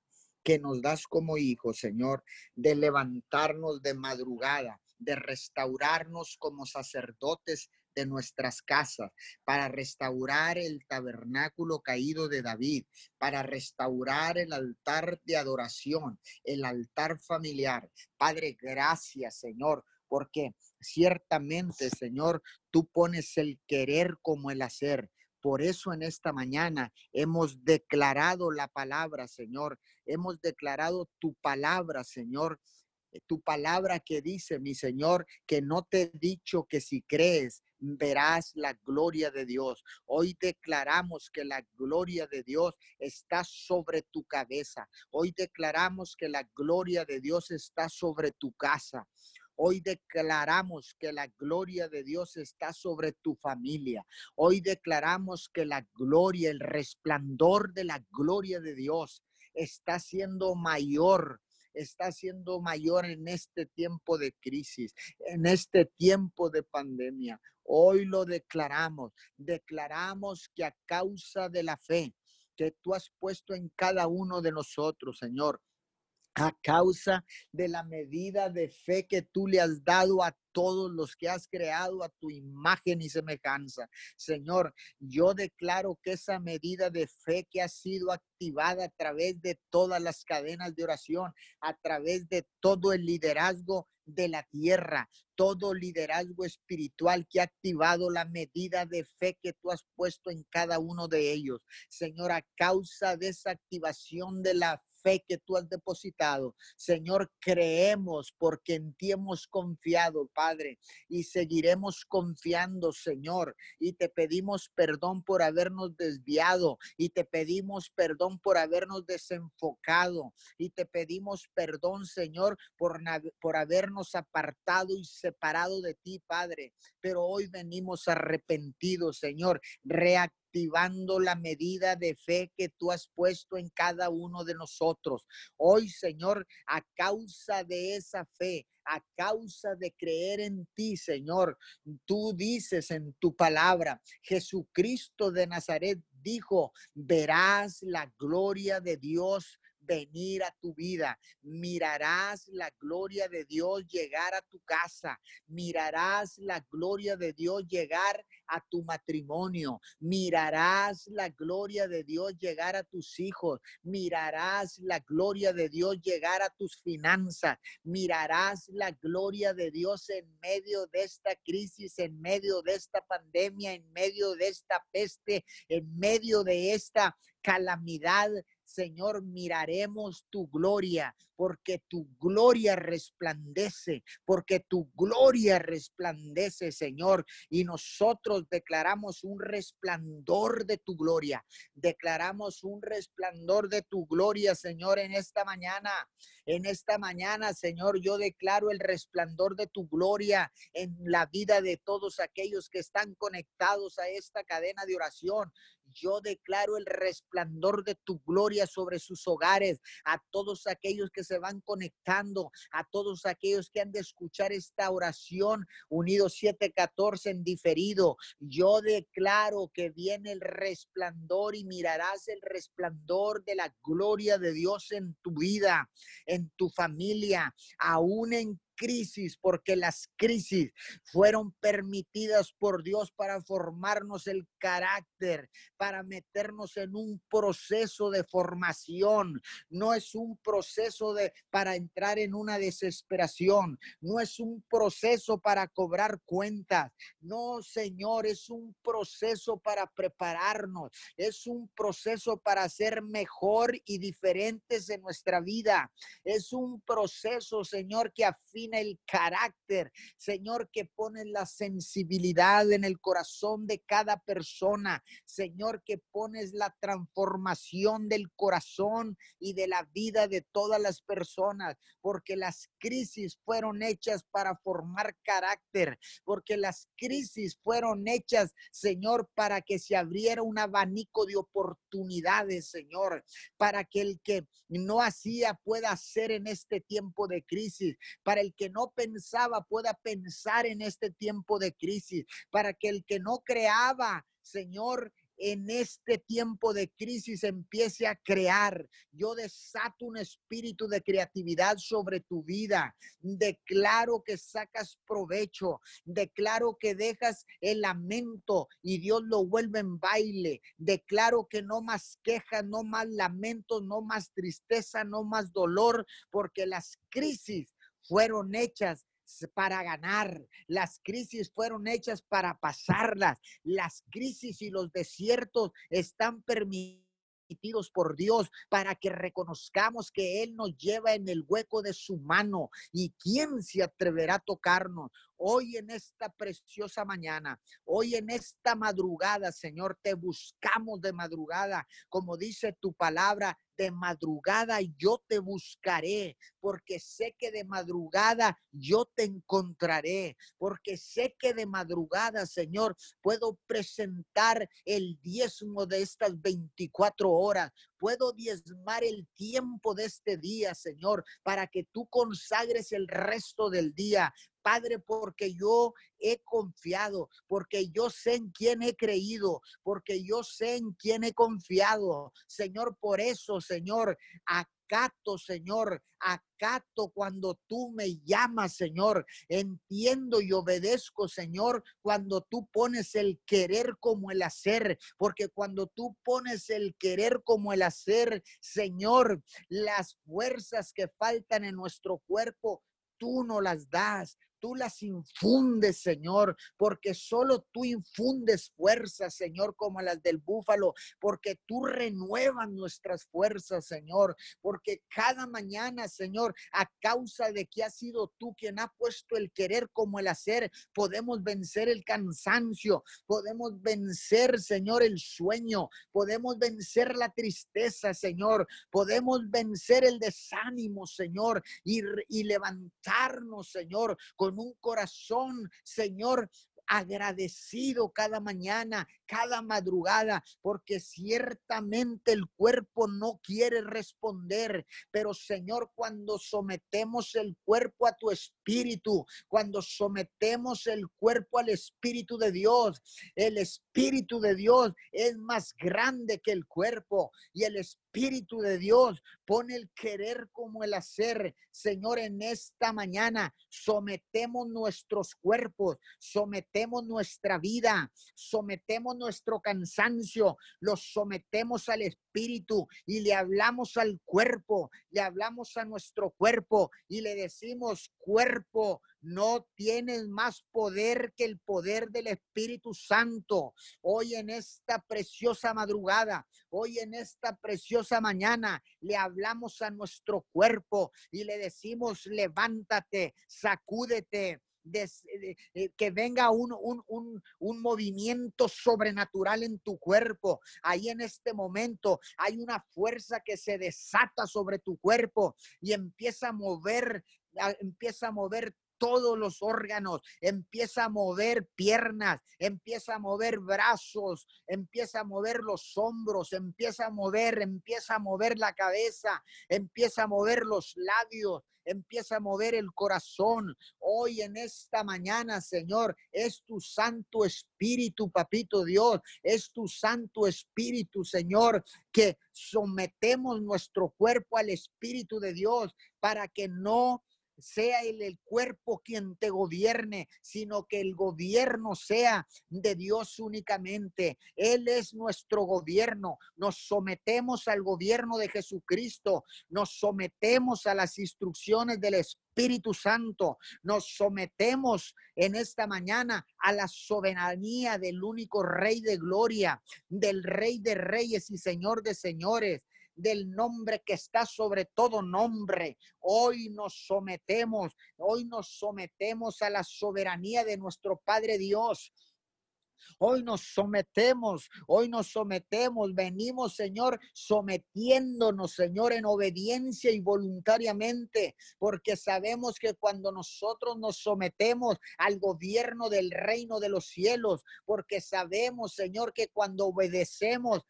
que nos das como hijos, Señor, de levantarnos de madrugada, de restaurarnos como sacerdotes de nuestras casas, para restaurar el tabernáculo caído de David, para restaurar el altar de adoración, el altar familiar. Padre, gracias, Señor, porque ciertamente, Señor, tú pones el querer como el hacer. Por eso en esta mañana hemos declarado la palabra, Señor. Hemos declarado tu palabra, Señor, tu palabra que dice, mi Señor, que no te he dicho que si crees verás la gloria de Dios. Hoy declaramos que la gloria de Dios está sobre tu cabeza. Hoy declaramos que la gloria de Dios está sobre tu casa. Hoy declaramos que la gloria de Dios está sobre tu familia. Hoy declaramos que la gloria, el resplandor de la gloria de Dios está siendo mayor está siendo mayor en este tiempo de crisis, en este tiempo de pandemia. Hoy lo declaramos, declaramos que a causa de la fe que tú has puesto en cada uno de nosotros, Señor, a causa de la medida de fe que tú le has dado a todos los que has creado a tu imagen y semejanza. Señor, yo declaro que esa medida de fe que ha sido activada a través de todas las cadenas de oración, a través de todo el liderazgo de la tierra, todo liderazgo espiritual que ha activado la medida de fe que tú has puesto en cada uno de ellos. Señor, a causa de esa activación de la fe que tú has depositado. Señor, creemos porque en ti hemos confiado, Padre, y seguiremos confiando, Señor. Y te pedimos perdón por habernos desviado y te pedimos perdón por habernos desenfocado y te pedimos perdón, Señor, por, por habernos apartado y separado de ti, Padre. Pero hoy venimos arrepentidos, Señor, reactivando activando la medida de fe que tú has puesto en cada uno de nosotros. Hoy, Señor, a causa de esa fe, a causa de creer en ti, Señor, tú dices en tu palabra, Jesucristo de Nazaret dijo, verás la gloria de Dios venir a tu vida. Mirarás la gloria de Dios llegar a tu casa. Mirarás la gloria de Dios llegar a tu matrimonio. Mirarás la gloria de Dios llegar a tus hijos. Mirarás la gloria de Dios llegar a tus finanzas. Mirarás la gloria de Dios en medio de esta crisis, en medio de esta pandemia, en medio de esta peste, en medio de esta calamidad Señor, miraremos tu gloria, porque tu gloria resplandece, porque tu gloria resplandece, Señor. Y nosotros declaramos un resplandor de tu gloria. Declaramos un resplandor de tu gloria, Señor, en esta mañana. En esta mañana, Señor, yo declaro el resplandor de tu gloria en la vida de todos aquellos que están conectados a esta cadena de oración. Yo declaro el resplandor de tu gloria sobre sus hogares, a todos aquellos que se van conectando, a todos aquellos que han de escuchar esta oración, unidos 714 en diferido. Yo declaro que viene el resplandor y mirarás el resplandor de la gloria de Dios en tu vida, en tu familia, aún en crisis, porque las crisis fueron permitidas por Dios para formarnos el carácter, para meternos en un proceso de formación. No es un proceso de para entrar en una desesperación, no es un proceso para cobrar cuentas. No, Señor, es un proceso para prepararnos, es un proceso para ser mejor y diferentes en nuestra vida. Es un proceso, Señor, que el carácter, Señor, que pones la sensibilidad en el corazón de cada persona, Señor, que pones la transformación del corazón y de la vida de todas las personas, porque las crisis fueron hechas para formar carácter, porque las crisis fueron hechas, Señor, para que se abriera un abanico de oportunidades, Señor, para que el que no hacía pueda hacer en este tiempo de crisis, para el que no pensaba pueda pensar en este tiempo de crisis, para que el que no creaba, Señor, en este tiempo de crisis empiece a crear. Yo desato un espíritu de creatividad sobre tu vida. Declaro que sacas provecho. Declaro que dejas el lamento y Dios lo vuelve en baile. Declaro que no más quejas, no más lamentos, no más tristeza, no más dolor, porque las crisis fueron hechas para ganar, las crisis fueron hechas para pasarlas, las crisis y los desiertos están permitidos por Dios para que reconozcamos que Él nos lleva en el hueco de su mano y quién se atreverá a tocarnos. Hoy en esta preciosa mañana, hoy en esta madrugada, Señor, te buscamos de madrugada, como dice tu palabra, de madrugada yo te buscaré, porque sé que de madrugada yo te encontraré, porque sé que de madrugada, Señor, puedo presentar el diezmo de estas 24 horas, puedo diezmar el tiempo de este día, Señor, para que tú consagres el resto del día. Padre, porque yo he confiado, porque yo sé en quién he creído, porque yo sé en quién he confiado. Señor, por eso, Señor, acato, Señor, acato cuando tú me llamas, Señor. Entiendo y obedezco, Señor, cuando tú pones el querer como el hacer, porque cuando tú pones el querer como el hacer, Señor, las fuerzas que faltan en nuestro cuerpo, tú no las das tú las infundes, Señor, porque solo tú infundes fuerzas, Señor, como las del búfalo, porque tú renuevas nuestras fuerzas, Señor, porque cada mañana, Señor, a causa de que has sido tú quien ha puesto el querer como el hacer, podemos vencer el cansancio, podemos vencer, Señor, el sueño, podemos vencer la tristeza, Señor, podemos vencer el desánimo, Señor, y, y levantarnos, Señor, con un corazón, Señor, agradecido cada mañana, cada madrugada, porque ciertamente el cuerpo no quiere responder, pero Señor, cuando sometemos el cuerpo a tu espíritu, cuando sometemos el cuerpo al espíritu de Dios, el espíritu de Dios es más grande que el cuerpo y el espíritu de Dios pone el querer como el hacer. Señor, en esta mañana sometemos nuestros cuerpos, sometemos nuestra vida, sometemos nuestro cansancio, los sometemos al espíritu y le hablamos al cuerpo, le hablamos a nuestro cuerpo y le decimos, cuerpo, no tienes más poder que el poder del Espíritu Santo. Hoy en esta preciosa madrugada, hoy en esta preciosa mañana, le hablamos a nuestro cuerpo y le decimos, levántate, sacúdete, eh, que venga un, un, un, movimiento sobrenatural en tu cuerpo. Ahí en este momento hay una fuerza que se desata sobre tu cuerpo y empieza a mover, empieza a mover todos los órganos, empieza a mover piernas, empieza a mover brazos, empieza a mover los hombros, empieza a mover, empieza a mover la cabeza, empieza a mover los labios, empieza a mover el corazón. Hoy en esta mañana, Señor, es tu Santo Espíritu, Papito Dios, es tu Santo Espíritu, Señor, que sometemos nuestro cuerpo al Espíritu de Dios para que no sea el, cuerpo quien te gobierne, sino que el gobierno sea de Dios únicamente. Él es nuestro gobierno. Nos sometemos al gobierno de Jesucristo, nos sometemos a las instrucciones del Espíritu Santo, nos sometemos en esta mañana a la soberanía del único Rey de Gloria, del Rey de Reyes y Señor de Señores del nombre que está sobre todo nombre. Hoy nos sometemos, hoy nos sometemos a la soberanía de nuestro Padre Dios. Hoy nos sometemos, hoy nos sometemos, venimos, Señor, sometiéndonos, Señor, en obediencia y voluntariamente, porque sabemos que cuando nosotros nos sometemos al gobierno del reino de los cielos, porque sabemos, Señor, que cuando obedecemos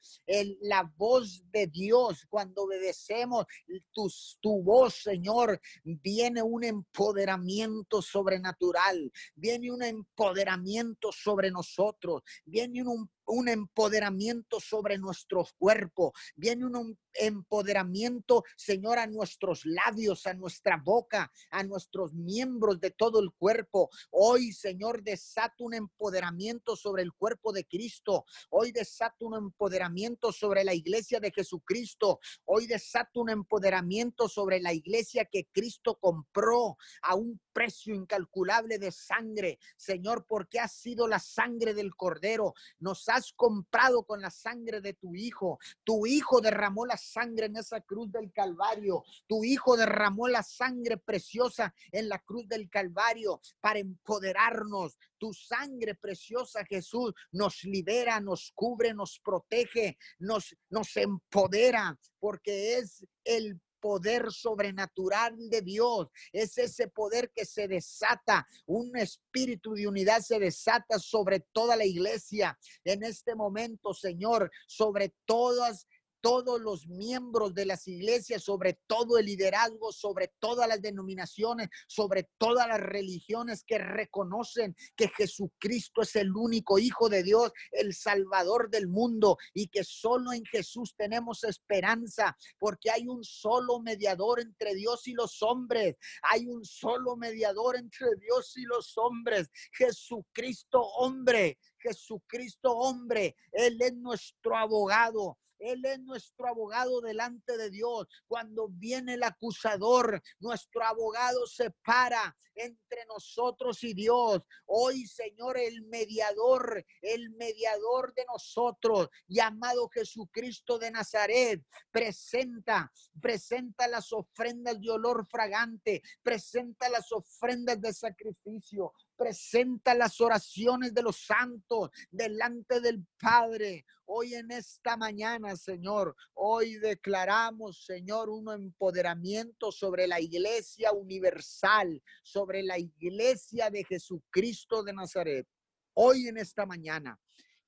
la voz de Dios, cuando obedecemos tu voz, Señor, viene un empoderamiento sobrenatural, viene un empoderamiento sobre nosotros viene un, un empoderamiento sobre nuestros cuerpos, viene un empoderamiento, Señor, a nuestros labios, a nuestra boca, a nuestros miembros de todo el cuerpo. Hoy, Señor, desata un empoderamiento sobre el cuerpo de Cristo. Hoy desata un empoderamiento sobre la iglesia de Jesucristo. Hoy desata un empoderamiento sobre la iglesia que Cristo compró a un precio incalculable de sangre. Señor, porque ha sido la sangre del Cordero. Nos comprado con la sangre de tu Hijo. Tu Hijo derramó la sangre en esa cruz del Calvario. Tu Hijo derramó la sangre preciosa en la cruz del Calvario para empoderarnos. Tu sangre preciosa, Jesús, nos libera, nos cubre, nos protege, nos, nos empodera, porque es el poder sobrenatural de Dios. Es ese poder que se desata, un espíritu de unidad se desata sobre toda la iglesia en este momento, Señor, sobre todas todos los miembros de las iglesias, sobre todo el liderazgo, sobre todas las denominaciones, sobre todas las religiones que reconocen que Jesucristo es el único Hijo de Dios, el Salvador del mundo y que solo en Jesús tenemos esperanza, porque hay un solo mediador entre Dios y los hombres, hay un solo mediador entre Dios y los hombres, Jesucristo hombre, Jesucristo hombre, Él es nuestro abogado. Él es nuestro abogado delante de Dios. Cuando viene el acusador, nuestro abogado se para entre nosotros y Dios. Hoy, Señor, el mediador, el mediador de nosotros, llamado Jesucristo de Nazaret, presenta, presenta las ofrendas de olor fragante, presenta las ofrendas de sacrificio, presenta las oraciones de los santos delante del Padre. Hoy en esta mañana, Señor, hoy declaramos, Señor, un empoderamiento sobre la iglesia universal, sobre la iglesia de Jesucristo de Nazaret. Hoy en esta mañana,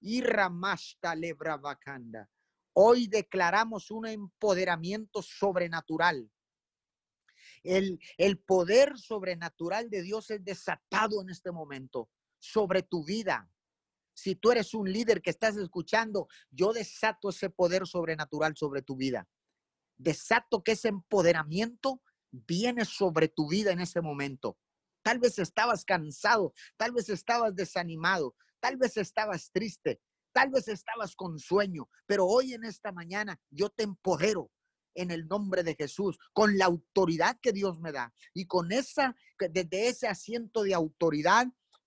Irramashta Lebra Hoy declaramos un empoderamiento sobrenatural el, poder sobrenatural de Dios es desatado en este momento sobre tu vida. Si tú eres un líder que estás escuchando, yo desato ese poder sobrenatural sobre tu vida. Desato que ese empoderamiento viene sobre tu vida en este momento. Tal vez estabas cansado, tal vez estabas desanimado, tal vez estabas triste, tal vez estabas con sueño, pero hoy en esta mañana yo te empodero en el nombre de Jesús, con la autoridad que Dios me da. Y con esa, desde ese asiento de autoridad,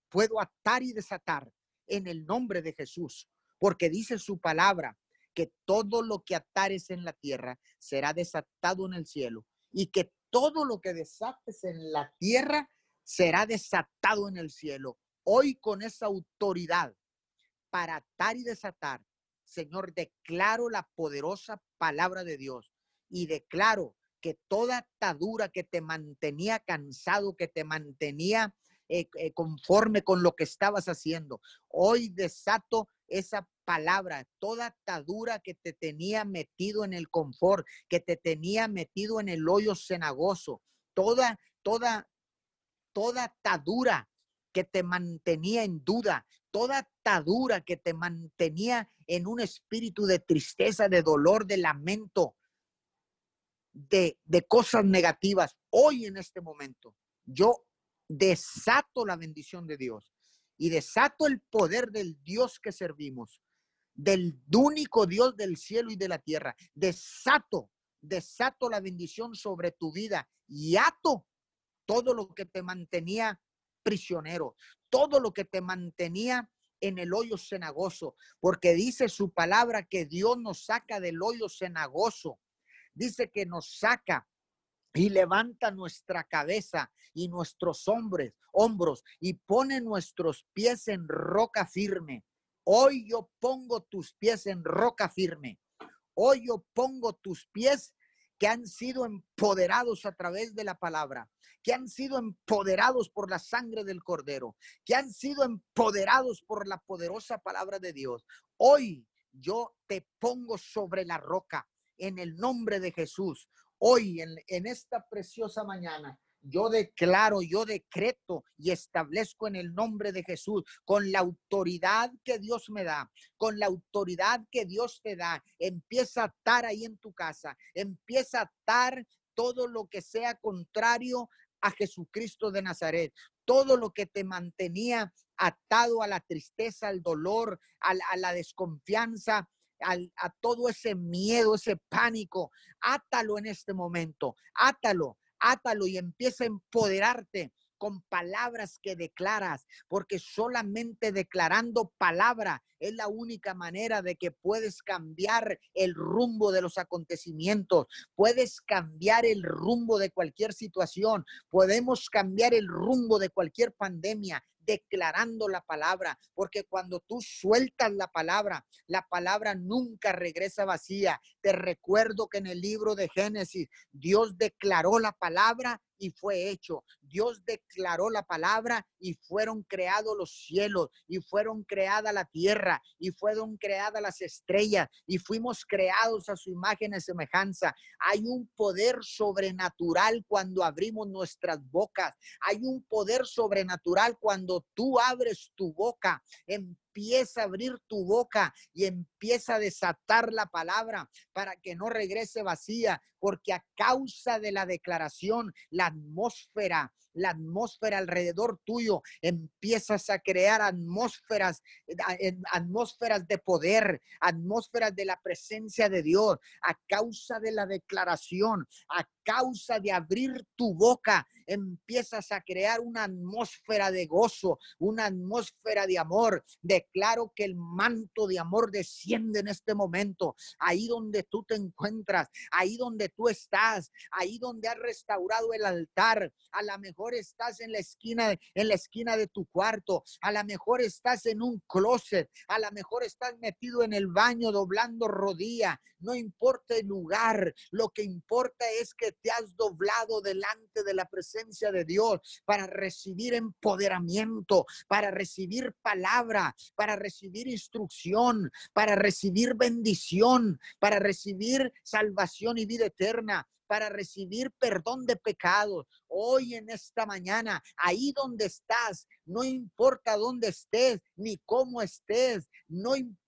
puedo atar y desatar en el nombre de Jesús, porque dice su palabra que todo lo que atares en la tierra será desatado en el cielo y que todo lo que desates en la tierra será desatado en el cielo. Hoy con esa autoridad para atar y desatar, Señor, declaro la poderosa palabra de Dios y declaro que toda atadura que te mantenía cansado, que te mantenía eh, eh, conforme con lo que estabas haciendo, hoy desato esa palabra, toda atadura que te tenía metido en el confort, que te tenía metido en el hoyo cenagoso, toda, toda, toda atadura que te mantenía en duda, toda atadura que te mantenía en un espíritu de tristeza, de dolor, de lamento, de, cosas negativas hoy en este momento. Yo desato la bendición de Dios y desato el poder del Dios que servimos, del único Dios del cielo y de la tierra. Desato, desato la bendición sobre tu vida y ato todo lo que te mantenía prisionero, todo lo que te mantenía en el hoyo cenagoso, porque dice su palabra que Dios nos saca del hoyo cenagoso dice que nos saca y levanta nuestra cabeza y nuestros hombres, hombros y pone nuestros pies en roca firme. Hoy yo pongo tus pies en roca firme. Hoy yo pongo tus pies que han sido empoderados a través de la palabra, que han sido empoderados por la sangre del cordero, que han sido empoderados por la poderosa palabra de Dios. Hoy yo te pongo sobre la roca en el nombre de Jesús. Hoy, en, esta preciosa mañana, yo declaro, yo decreto y establezco en el nombre de Jesús, con la autoridad que Dios me da, con la autoridad que Dios te da. Empieza a atar ahí en tu casa, empieza a atar todo lo que sea contrario a Jesucristo de Nazaret, todo lo que te mantenía atado a la tristeza, al dolor, a la desconfianza, a todo ese miedo, ese pánico. Átalo en este momento, átalo, átalo y empieza a empoderarte con palabras que declaras, porque solamente declarando palabra es la única manera de que puedes cambiar el rumbo de los acontecimientos, puedes cambiar el rumbo de cualquier situación, podemos cambiar el rumbo de cualquier pandemia, declarando la palabra, porque cuando tú sueltas la palabra, la palabra nunca regresa vacía. Te recuerdo que en el libro de Génesis, Dios declaró la palabra y fue hecho. Dios declaró la palabra y fueron creados los cielos y fueron creada la tierra y fueron creadas las estrellas y fuimos creados a su imagen y semejanza. Hay un poder sobrenatural cuando abrimos nuestras bocas. Hay un poder sobrenatural cuando tú abres tu boca. Empieza a abrir tu boca y empieza a desatar la palabra para que no regrese vacía, porque a causa de la declaración, la atmósfera, la atmósfera alrededor tuyo, empiezas a crear atmósferas, eh, atmósferas de poder, atmósferas de la presencia de Dios, a causa de la declaración, a causa de abrir tu boca, empiezas a crear una atmósfera de gozo, una atmósfera de amor. Declaro que el manto de amor desciende en este momento, ahí donde tú te encuentras, ahí donde tú estás, ahí donde has restaurado el altar. A lo mejor estás en la esquina, en la esquina de tu cuarto, a lo mejor estás en un closet, a lo mejor estás metido en el baño doblando rodilla. No importa el lugar, lo que importa es que te has doblado delante de la presencia de Dios para recibir empoderamiento, para recibir palabra, para recibir instrucción, para recibir bendición, para recibir salvación y vida eterna para recibir perdón de pecados. Hoy en esta mañana, ahí donde estás, no importa dónde estés ni cómo estés, no importa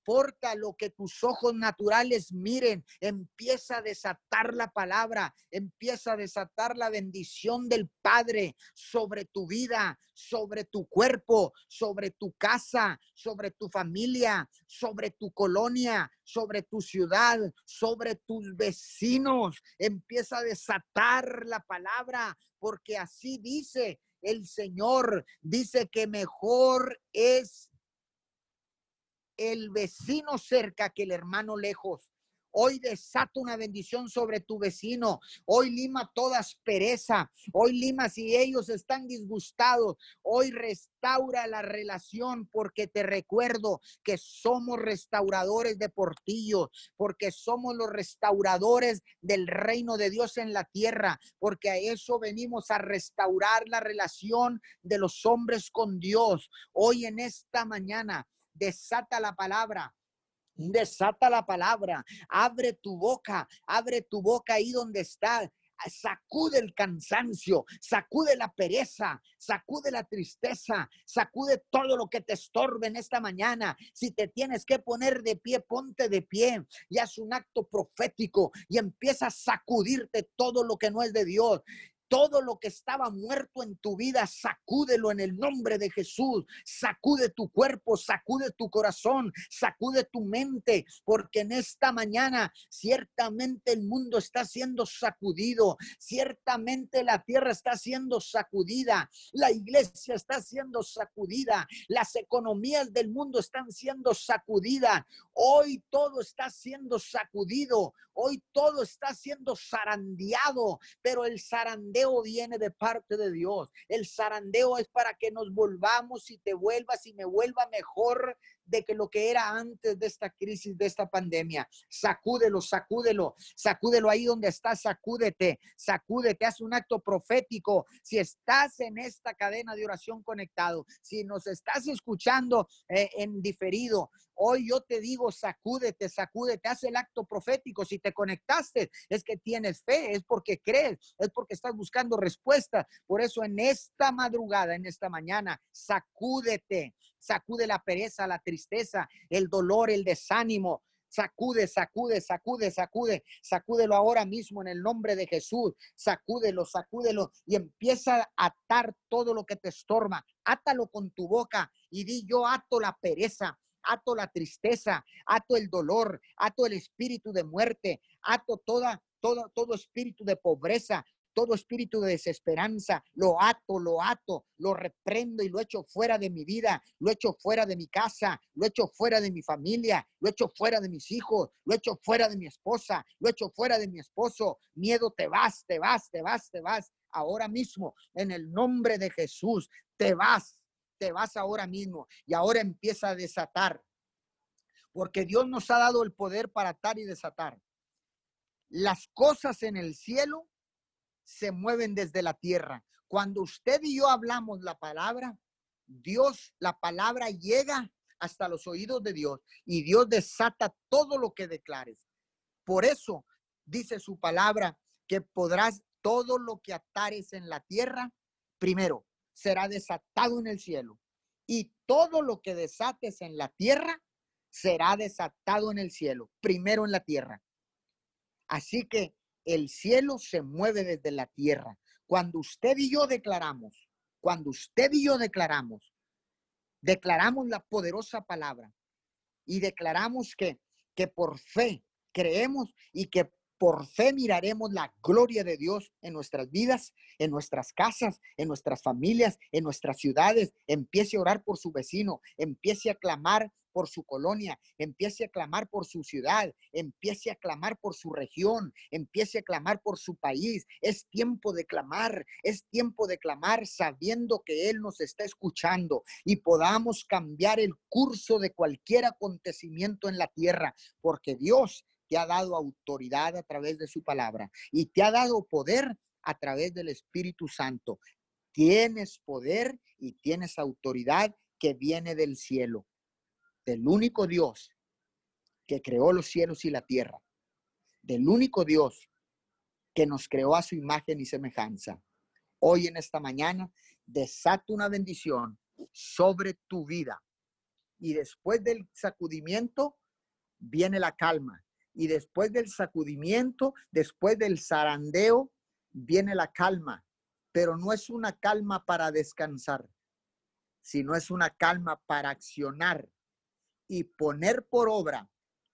lo que tus ojos naturales miren, empieza a desatar la palabra, empieza a desatar la bendición del Padre sobre tu vida, sobre tu cuerpo, sobre tu casa, sobre tu familia, sobre tu colonia, sobre tu ciudad, sobre tus vecinos. Empieza a desatar la palabra, porque así dice el Señor. Dice que mejor es el vecino cerca que el hermano lejos. Hoy desata una bendición sobre tu vecino. Hoy lima toda aspereza. Hoy lima si ellos están disgustados. Hoy restaura la relación porque te recuerdo que somos restauradores de portillos, porque somos los restauradores del reino de Dios en la tierra, porque a eso venimos a restaurar la relación de los hombres con Dios. Hoy en esta mañana desata la palabra. Desata la palabra, abre tu boca, abre tu boca ahí donde está, sacude el cansancio, sacude la pereza, sacude la tristeza, sacude todo lo que te estorbe en esta mañana. Si te tienes que poner de pie, ponte de pie y haz un acto profético y empieza a sacudirte todo lo que no es de Dios. Todo lo que estaba muerto en tu vida, sacúdelo en el nombre de Jesús. Sacude tu cuerpo, sacude tu corazón, sacude tu mente, porque en esta mañana ciertamente el mundo está siendo sacudido, ciertamente la tierra está siendo sacudida, la iglesia está siendo sacudida, las economías del mundo están siendo sacudidas. Hoy todo está siendo sacudido, hoy todo está siendo zarandeado, pero el zarandeo viene de parte de Dios. El zarandeo es para que nos volvamos y te vuelvas y me vuelva mejor de que lo que era antes de esta crisis, de esta pandemia. Sacúdelo, sacúdelo, sacúdelo ahí donde estás, sacúdete, sacúdete, haz un acto profético. Si estás en esta cadena de oración conectado, si nos estás escuchando eh, en diferido, hoy yo te digo, sacúdete, sacúdete, haz el acto profético. Si te conectaste, es que tienes fe, es porque crees, es porque estás buscando respuesta. Por eso en esta madrugada, en esta mañana, sacúdete, sacude la pereza, la tristeza, el dolor, el desánimo. Sacude, sacude, sacude, sacude, sacúdelo ahora mismo en el nombre de Jesús. Sacúdelo, sacúdelo y empieza a atar todo lo que te estorba. Átalo con tu boca y di yo ato la pereza, ato la tristeza, ato el dolor, ato el espíritu de muerte, ato toda todo, todo espíritu de pobreza, todo espíritu de desesperanza, lo ato, lo ato, lo reprendo y lo echo fuera de mi vida, lo echo fuera de mi casa, lo echo fuera de mi familia, lo echo fuera de mis hijos, lo echo fuera de mi esposa, lo echo fuera de mi esposo. Miedo, te vas, te vas, te vas, te vas. Ahora mismo, en el nombre de Jesús, te vas, te vas ahora mismo y ahora empieza a desatar. Porque Dios nos ha dado el poder para atar y desatar. Las cosas en el cielo se mueven desde la tierra. Cuando usted y yo hablamos la palabra, Dios, la palabra llega hasta los oídos de Dios y Dios desata todo lo que declares. Por eso dice su palabra que podrás todo lo que atares en la tierra, primero será desatado en el cielo y todo lo que desates en la tierra será desatado en el cielo, primero en la tierra. Así que el cielo se mueve desde la tierra. Cuando usted y yo declaramos, cuando usted y yo declaramos, declaramos la poderosa palabra y declaramos que, que por fe creemos y que por fe miraremos la gloria de Dios en nuestras vidas, en nuestras casas, en nuestras familias, en nuestras ciudades. Empiece a orar por su vecino, empiece a clamar por su colonia, empiece a clamar por su ciudad, empiece a clamar por su región, empiece a clamar por su país. Es tiempo de clamar, es tiempo de clamar sabiendo que Él nos está escuchando y podamos cambiar el curso de cualquier acontecimiento en la tierra, porque Dios te ha dado autoridad a través de su palabra y te ha dado poder a través del Espíritu Santo. Tienes poder y tienes autoridad que viene del cielo, del único Dios que creó los cielos y la tierra, del único Dios que nos creó a su imagen y semejanza. Hoy en esta mañana desato una bendición sobre tu vida. Y después del sacudimiento viene la calma, y después del sacudimiento, después del zarandeo, viene la calma, pero no es una calma para descansar, sino es una calma para accionar y poner por obra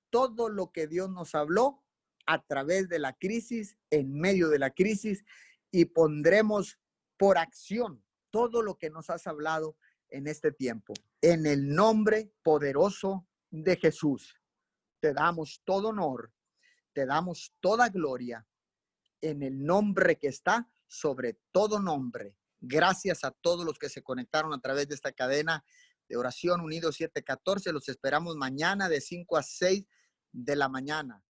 todo lo que Dios nos habló a través de la crisis, en medio de la crisis, y pondremos por acción todo lo que nos has hablado en este tiempo. En el nombre poderoso de Jesús te damos todo honor, te damos toda gloria en el nombre que está sobre todo nombre. Gracias a todos los que se conectaron a través de esta cadena de oración unido 714. Los esperamos mañana de 5 a 6 de la mañana.